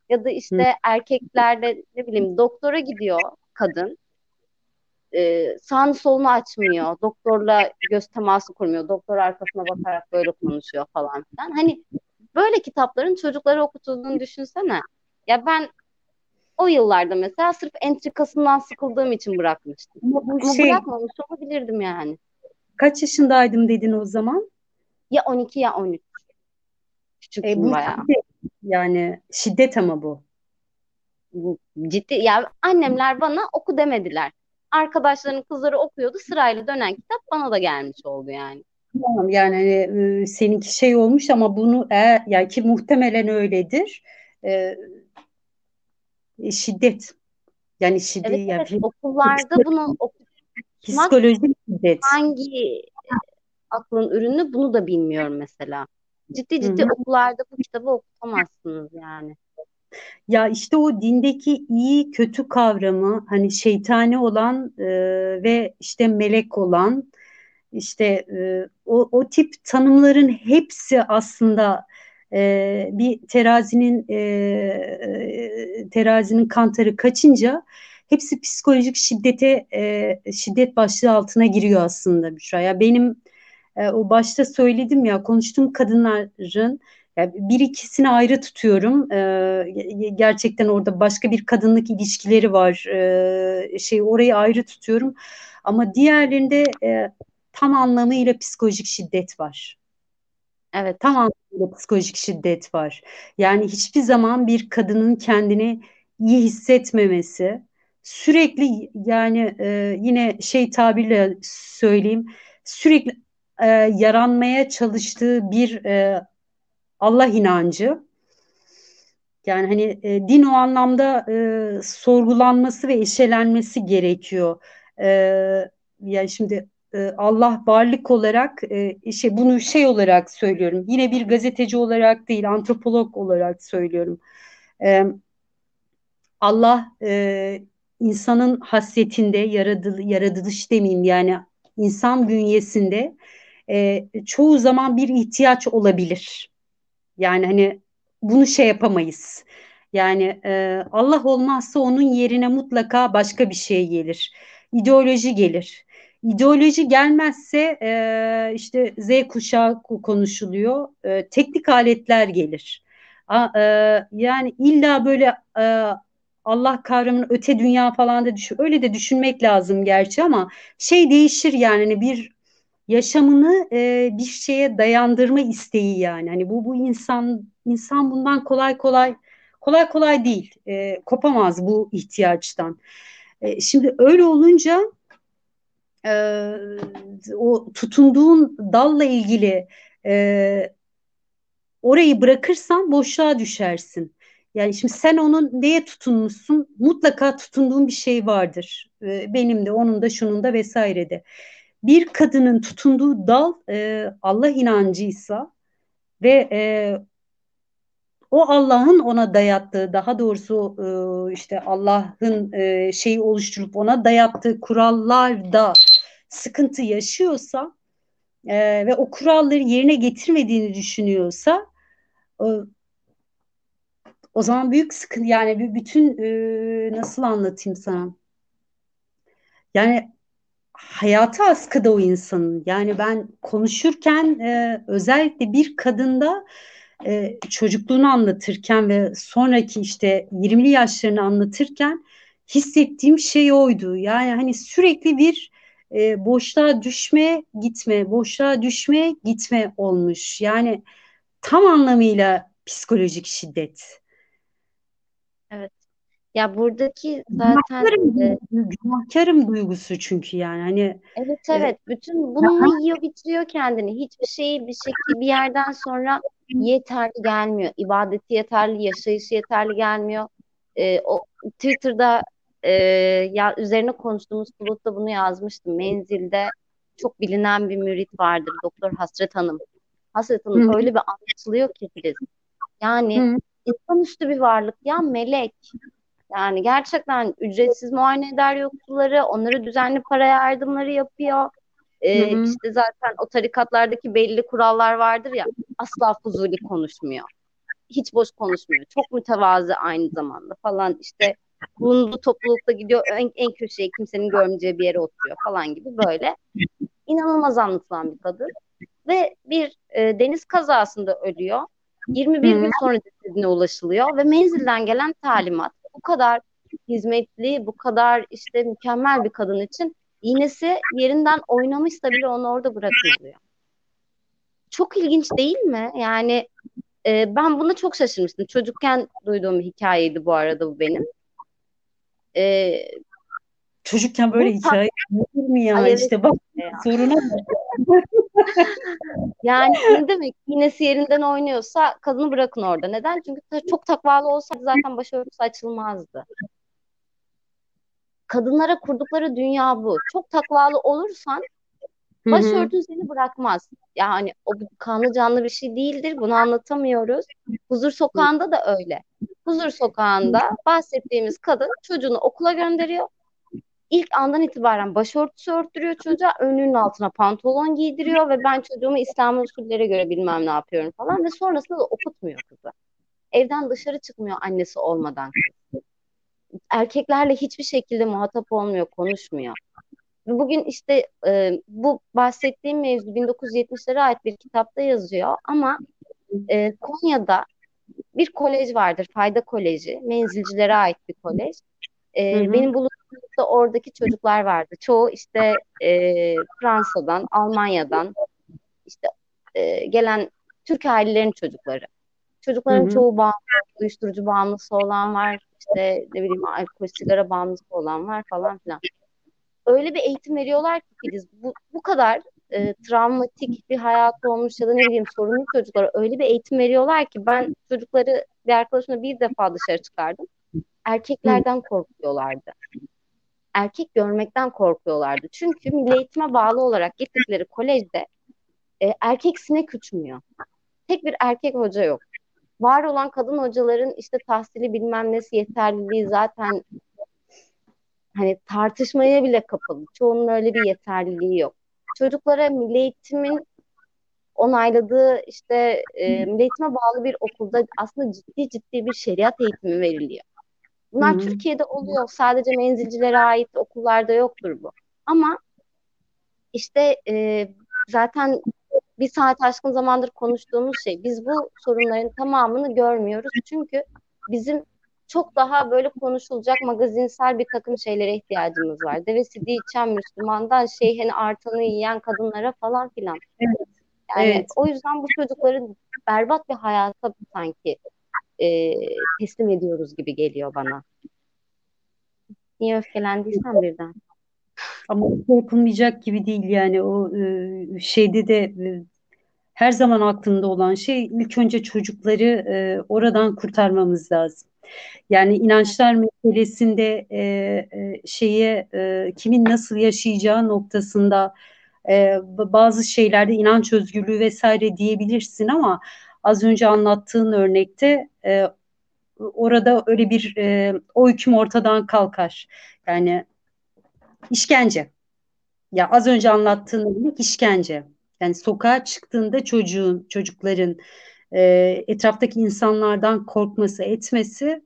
Ya da işte Hı. erkeklerde ne bileyim doktora gidiyor kadın. E, sağını solunu açmıyor. Doktorla göz teması kurmuyor. Doktor arkasına bakarak böyle konuşuyor falan filan. Hani böyle kitapların çocuklara okutulduğunu düşünsene. Ya ben o yıllarda mesela sırf entrikasından sıkıldığım için bırakmıştım. Ama, bu Ama şey, bırakmamış olabilirdim yani. Kaç yaşındaydım dedin o zaman? Ya 12 ya 13. Küçüktüm e, bu bayağı. Şiddet, yani şiddet ama bu. bu. Ciddi. Ya annemler bana oku demediler. Arkadaşlarının kızları okuyordu. Sırayla dönen kitap bana da gelmiş oldu yani. Tamam yani e, seninki şey olmuş ama bunu eğer yani ki muhtemelen öyledir. E, şiddet. Yani şiddet. Evet, yani, evet. okullarda bunu psikolojik şiddet. Hangi aklın ürünü bunu da bilmiyorum mesela. Ciddi ciddi Hı-hı. okullarda bu kitabı okutamazsınız yani. Ya işte o dindeki iyi kötü kavramı hani şeytani olan e, ve işte melek olan işte e, o, o tip tanımların hepsi aslında e, bir terazinin e, e, terazinin kantarı kaçınca hepsi psikolojik şiddete e, şiddet başlığı altına giriyor aslında Büşra. Ya benim e, o başta söyledim ya konuştuğum kadınların yani bir ikisini ayrı tutuyorum. E, gerçekten orada başka bir kadınlık ilişkileri var. E, şey orayı ayrı tutuyorum. Ama diğerlerinde e, tam anlamıyla psikolojik şiddet var. Evet. Tam anlamıyla psikolojik şiddet var. Yani hiçbir zaman bir kadının kendini iyi hissetmemesi, sürekli yani e, yine şey tabirle söyleyeyim, sürekli e, yaranmaya çalıştığı bir e, Allah inancı. Yani hani e, din o anlamda e, sorgulanması ve eşelenmesi gerekiyor. E, yani şimdi e, Allah varlık olarak e, şey bunu şey olarak söylüyorum. Yine bir gazeteci olarak değil, antropolog olarak söylüyorum. E, Allah insanın hasretinde yaratıl, yaratılış demeyeyim yani insan bünyesinde çoğu zaman bir ihtiyaç olabilir. Yani hani bunu şey yapamayız. Yani Allah olmazsa onun yerine mutlaka başka bir şey gelir. İdeoloji gelir İdeoloji gelmezse e, işte Z kuşağı konuşuluyor. E, teknik aletler gelir. A, e, yani illa böyle e, Allah kavramının öte dünya falan da düşün. Öyle de düşünmek lazım gerçi ama şey değişir yani hani bir yaşamını e, bir şeye dayandırma isteği yani. Hani bu bu insan insan bundan kolay kolay kolay kolay değil. E, kopamaz bu ihtiyaçtan. E, şimdi öyle olunca e, o tutunduğun dalla ilgili e, orayı bırakırsan boşluğa düşersin. Yani şimdi sen onun neye tutunmuşsun? Mutlaka tutunduğun bir şey vardır. E, benim de, onun da, şunun da vesairede. Bir kadının tutunduğu dal e, Allah inancıysa ve e, o Allah'ın ona dayattığı daha doğrusu işte Allah'ın şeyi oluşturup ona dayattığı kurallar da sıkıntı yaşıyorsa e, ve o kuralları yerine getirmediğini düşünüyorsa o zaman büyük sıkıntı yani bütün nasıl anlatayım sana yani hayatı askıda o insanın yani ben konuşurken özellikle bir kadında e, çocukluğunu anlatırken ve sonraki işte 20'li yaşlarını anlatırken hissettiğim şey oydu. Yani hani sürekli bir e, boşluğa düşme gitme, boşluğa düşme gitme olmuş. Yani tam anlamıyla psikolojik şiddet. Evet. Ya buradaki zaten Günahkarım, e, günahkarım duygusu çünkü yani hani evet e, evet bütün bununla yiyor bitiriyor kendini. Hiçbir şeyi bir şekilde bir yerden sonra yeterli gelmiyor. İbadeti yeterli, yaşayışı yeterli gelmiyor. E, o Twitter'da e, ya üzerine konuştuğumuz Bulut'ta bunu yazmıştım. Menzilde çok bilinen bir mürit vardır. Doktor Hasret Hanım. Hasret Hanım hı, öyle bir anlatılıyor ki Filiz. Yani hı, insanüstü bir varlık ya melek. Yani gerçekten ücretsiz muayene eder yoksulları, onları düzenli para yardımları yapıyor. Ee, hı, işte zaten o tarikatlardaki belli kurallar vardır ya, asla fuzuli konuşmuyor. Hiç boş konuşmuyor. Çok mütevazı aynı zamanda falan işte bulunduğu toplulukta gidiyor en, en köşeye kimsenin görmeyeceği bir yere oturuyor falan gibi böyle. İnanılmaz anlatılan bir kadın. Ve bir e, deniz kazasında ölüyor. 21 hı. gün sonra cesedine ulaşılıyor ve menzilden gelen talimat bu kadar hizmetli, bu kadar işte mükemmel bir kadın için iğnesi yerinden oynamışsa bile onu orada bırakılıyor. Çok ilginç değil mi? Yani e, ben buna çok şaşırmıştım. Çocukken duyduğum bir hikayeydi bu arada bu benim. E, Çocukken böyle hikaye olur mu ya Ay işte bak ya. soruna. Yani ne demek iğnesi yerinden oynuyorsa kadını bırakın orada. Neden? Çünkü çok takvalı olsaydı zaten başörtüsü açılmazdı. Kadınlara kurdukları dünya bu. Çok takvalı olursan başörtün seni bırakmaz. Yani o kanlı canlı bir şey değildir. Bunu anlatamıyoruz. Huzur Sokağı'nda da öyle. Huzur Sokağı'nda bahsettiğimiz kadın çocuğunu okula gönderiyor. İlk andan itibaren başörtüsü örttürüyor çocuğa, önlüğünün altına pantolon giydiriyor ve ben çocuğumu İslam usullere göre bilmem ne yapıyorum falan ve sonrasında da okutmuyor kızı. Evden dışarı çıkmıyor annesi olmadan. Erkeklerle hiçbir şekilde muhatap olmuyor, konuşmuyor. Bugün işte e, bu bahsettiğim mevzu 1970'lere ait bir kitapta yazıyor ama e, Konya'da bir kolej vardır, Fayda Koleji, menzilcilere ait bir kolej. hı E, hı, benim bulunduğumda oradaki çocuklar vardı. Çoğu işte e, Fransa'dan, Almanya'dan işte e, gelen Türk ailelerin çocukları. hı Çocukların hı, çoğu bağımlı, uyuşturucu bağımlısı olan var, işte ne bileyim alkol, sigara bağımlısı olan var falan filan. Öyle bir eğitim veriyorlar ki Filiz, bu, bu kadar e, travmatik bir hayat olmuş ya da ne bileyim sorunlu çocuklara öyle bir eğitim veriyorlar ki ben çocukları bir arkadaşımla bir defa dışarı çıkardım. Erkeklerden korkuyorlardı. Erkek görmekten korkuyorlardı. Çünkü milli eğitime bağlı olarak gittikleri kolejde e, erkek sinek uçmuyor. Tek bir erkek hoca yok. Var olan kadın hocaların işte tahsili bilmem nesi yeterliliği zaten hani tartışmaya bile kapalı. Çoğunun öyle bir yeterliliği yok. Çocuklara milli eğitimin onayladığı işte e, milli eğitime bağlı bir okulda aslında ciddi ciddi bir şeriat eğitimi veriliyor. Bunlar hı. Türkiye'de oluyor. Sadece menzilcilere ait okullarda yoktur bu. Ama işte e, zaten bir saat aşkın zamandır konuştuğumuz şey. Biz bu sorunların tamamını görmüyoruz. Çünkü bizim çok daha böyle konuşulacak magazinsel bir takım şeylere ihtiyacımız var. Devesi içen Müslümandan şeyhin artanı yiyen kadınlara falan filan. Evet, Yani evet. o yüzden bu çocukların berbat bir hayata sanki e, teslim ediyoruz gibi geliyor bana. Niye öfkelendiysen birden? Ama şey yapılmayacak gibi değil yani o e, şeyde de e, her zaman aklımda olan şey ilk önce çocukları e, oradan kurtarmamız lazım. Yani inançlar meselesinde e, e, şeye e, kimin nasıl yaşayacağı noktasında e, bazı şeylerde inanç özgürlüğü vesaire diyebilirsin ama az önce anlattığın örnekte e, orada öyle bir e, o hüküm ortadan kalkar. Yani işkence. Ya az önce anlattığın örnek işkence. Yani sokağa çıktığında çocuğun, çocukların e, etraftaki insanlardan korkması, etmesi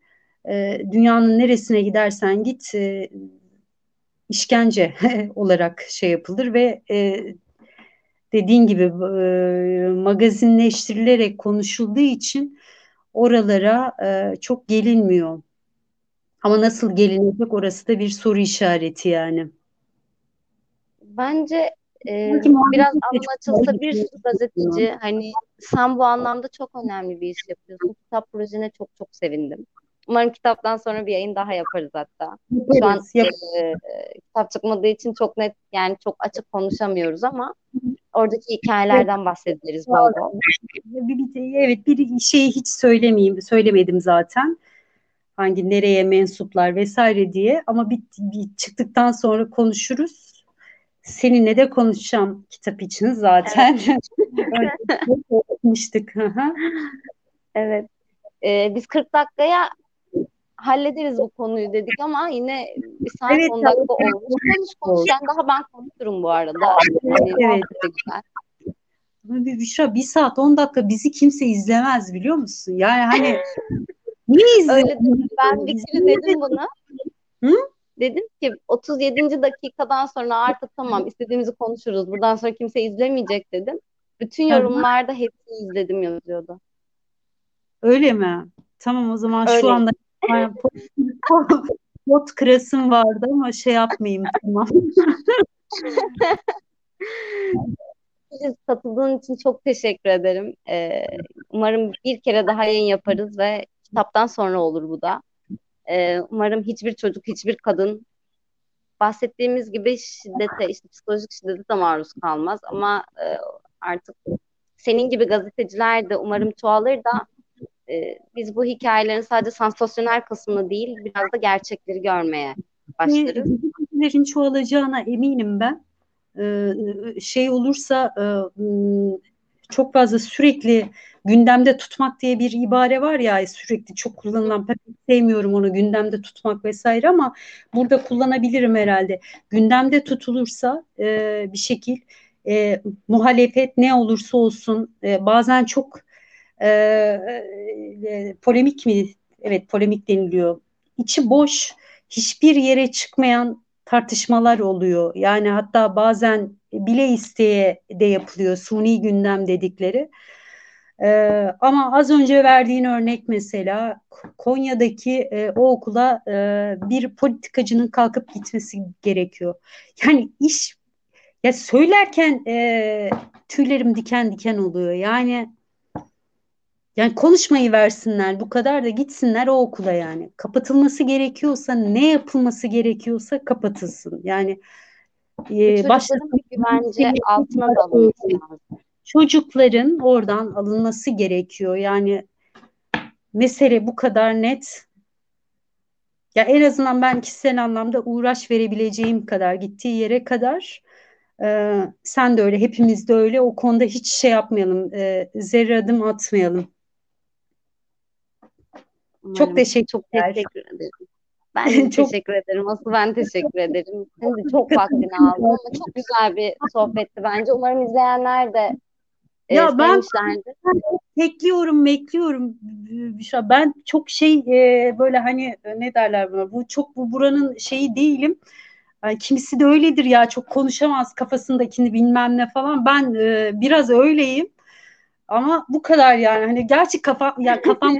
e, dünyanın neresine gidersen git e, işkence olarak şey yapılır ve e, dediğin gibi e, magazinleştirilerek konuşulduğu için oralara e, çok gelinmiyor. Ama nasıl gelinecek orası da bir soru işareti yani. Bence e, biraz alın açılsa bir gazeteci hani sen bu anlamda çok önemli bir iş yapıyorsun. Kitap projene çok çok sevindim. Umarım kitaptan sonra bir yayın daha yaparız hatta. Şu an e, kitap çıkmadığı için çok net yani çok açık konuşamıyoruz ama oradaki hikayelerden bahsederiz bol bol. Evet bir şeyi hiç söylemeyeyim, söylemedim zaten. Hangi nereye mensuplar vesaire diye ama bir, bir çıktıktan sonra konuşuruz. Seninle de konuşacağım kitap için zaten. Evet. evet. Ee, biz 40 dakikaya hallederiz bu konuyu dedik ama yine bir saat evet, 10 dakika evet. olmuş. Konuş konuş. Yani daha ben konuşurum bu arada. Yani evet. güzel. Bir, Büşra bir saat 10 dakika bizi kimse izlemez biliyor musun? Yani hani niye izliyorsun? Ben bir kere dedim bunu. Hı? Dedim ki 37. dakikadan sonra artık tamam istediğimizi konuşuruz. Buradan sonra kimse izlemeyecek dedim. Bütün yorumlarda hepsini izledim yazıyordu. Öyle mi? Tamam o zaman Öyle. şu anda pot kırasım vardı ama şey yapmayayım tamam. Katıldığın için çok teşekkür ederim. Ee, umarım bir kere daha yayın yaparız ve kitaptan sonra olur bu da. Ee, umarım hiçbir çocuk, hiçbir kadın bahsettiğimiz gibi şiddete, işte psikolojik şiddete de maruz kalmaz. Ama e, artık senin gibi gazeteciler de umarım çoğalır da e, biz bu hikayelerin sadece sansasyonel kısmını değil biraz da gerçekleri görmeye başlarız. Gazetecilerin çoğalacağına eminim ben. Ee, şey olursa e, çok fazla sürekli gündemde tutmak diye bir ibare var ya sürekli çok kullanılan pek sevmiyorum onu gündemde tutmak vesaire ama burada kullanabilirim herhalde. Gündemde tutulursa e, bir şekil e, muhalefet ne olursa olsun e, bazen çok e, e, polemik mi? Evet polemik deniliyor. İçi boş, hiçbir yere çıkmayan tartışmalar oluyor. Yani hatta bazen bile isteye de yapılıyor. Suni gündem dedikleri. Ee, ama az önce verdiğin örnek mesela Konya'daki e, o okula e, bir politikacının kalkıp gitmesi gerekiyor. Yani iş ya söylerken e, tüylerim diken diken oluyor. Yani yani konuşmayı versinler bu kadar da gitsinler o okula yani. Kapatılması gerekiyorsa ne yapılması gerekiyorsa kapatılsın. Yani e, başların güvence altına da alınması lazım. Çocukların oradan alınması gerekiyor. Yani mesele bu kadar net. Ya en azından ben kişisel anlamda uğraş verebileceğim kadar gittiği yere kadar e, sen de öyle hepimiz de öyle o konuda hiç şey yapmayalım e, zerre adım atmayalım. Umarım. Çok teşekkür, çok teşekkür ederim. Ben çok... teşekkür ederim. Asıl ben teşekkür ederim. Senin çok vaktini aldım ama çok güzel bir sohbetti bence. Umarım izleyenler de e, ya ben bekliyorum, bekliyorum. Ben çok şey e, böyle hani ne derler buna? Bu çok bu buranın şeyi değilim. Yani kimisi de öyledir ya çok konuşamaz kafasındakini bilmem ne falan. Ben e, biraz öyleyim. Ama bu kadar yani hani gerçi kafa ya kafam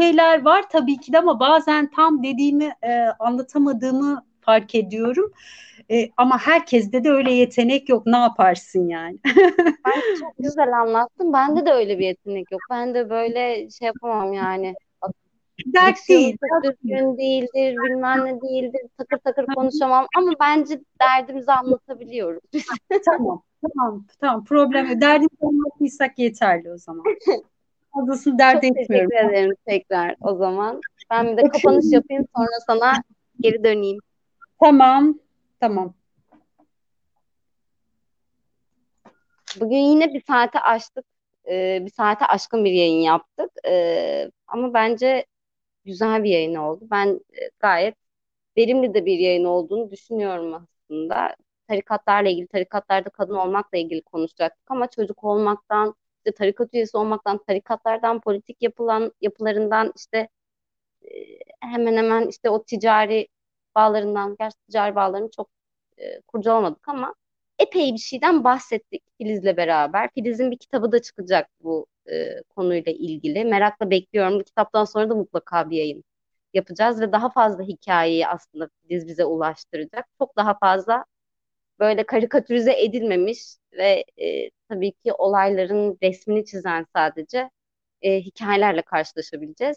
şeyler var tabii ki de ama bazen tam dediğimi e, anlatamadığımı fark ediyorum. E, ama herkeste de öyle yetenek yok. Ne yaparsın yani? ben çok güzel anlattım. Bende de öyle bir yetenek yok. Ben de böyle şey yapamam yani. Dert değil. Düzgün değildir, bilmem ne değildir. Takır takır konuşamam. Ama bence derdimizi anlatabiliyoruz. tamam. Tamam, tamam. Problem Derdimizi anlattıysak yeterli o zaman. Fazlasını dert Çok etmiyorum. teşekkür ederim tekrar o zaman. Ben bir de kapanış yapayım sonra sana geri döneyim. Tamam. Tamam. Bugün yine bir saate açtık. Ee, bir saate aşkın bir yayın yaptık. Ee, ama bence güzel bir yayın oldu. Ben e, gayet verimli de bir yayın olduğunu düşünüyorum aslında. Tarikatlarla ilgili, tarikatlarda kadın olmakla ilgili konuşacaktık ama çocuk olmaktan, işte tarikat üyesi olmaktan, tarikatlardan, politik yapılan yapılarından işte e, hemen hemen işte o ticari bağlarından, gerçi ticari bağlarını çok e, kurcalamadık ama epey bir şeyden bahsettik Filiz'le beraber. Filiz'in bir kitabı da çıkacak bu e, konuyla ilgili. Merakla bekliyorum. Bu kitaptan sonra da mutlaka bir yayın yapacağız ve daha fazla hikayeyi aslında Filiz bize ulaştıracak. Çok daha fazla böyle karikatürize edilmemiş ve e, tabii ki olayların resmini çizen sadece e, hikayelerle karşılaşabileceğiz.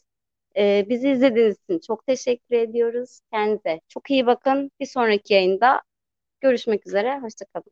E, bizi izlediğiniz için çok teşekkür ediyoruz. Kendinize çok iyi bakın. Bir sonraki yayında görüşmek üzere. Hoşçakalın.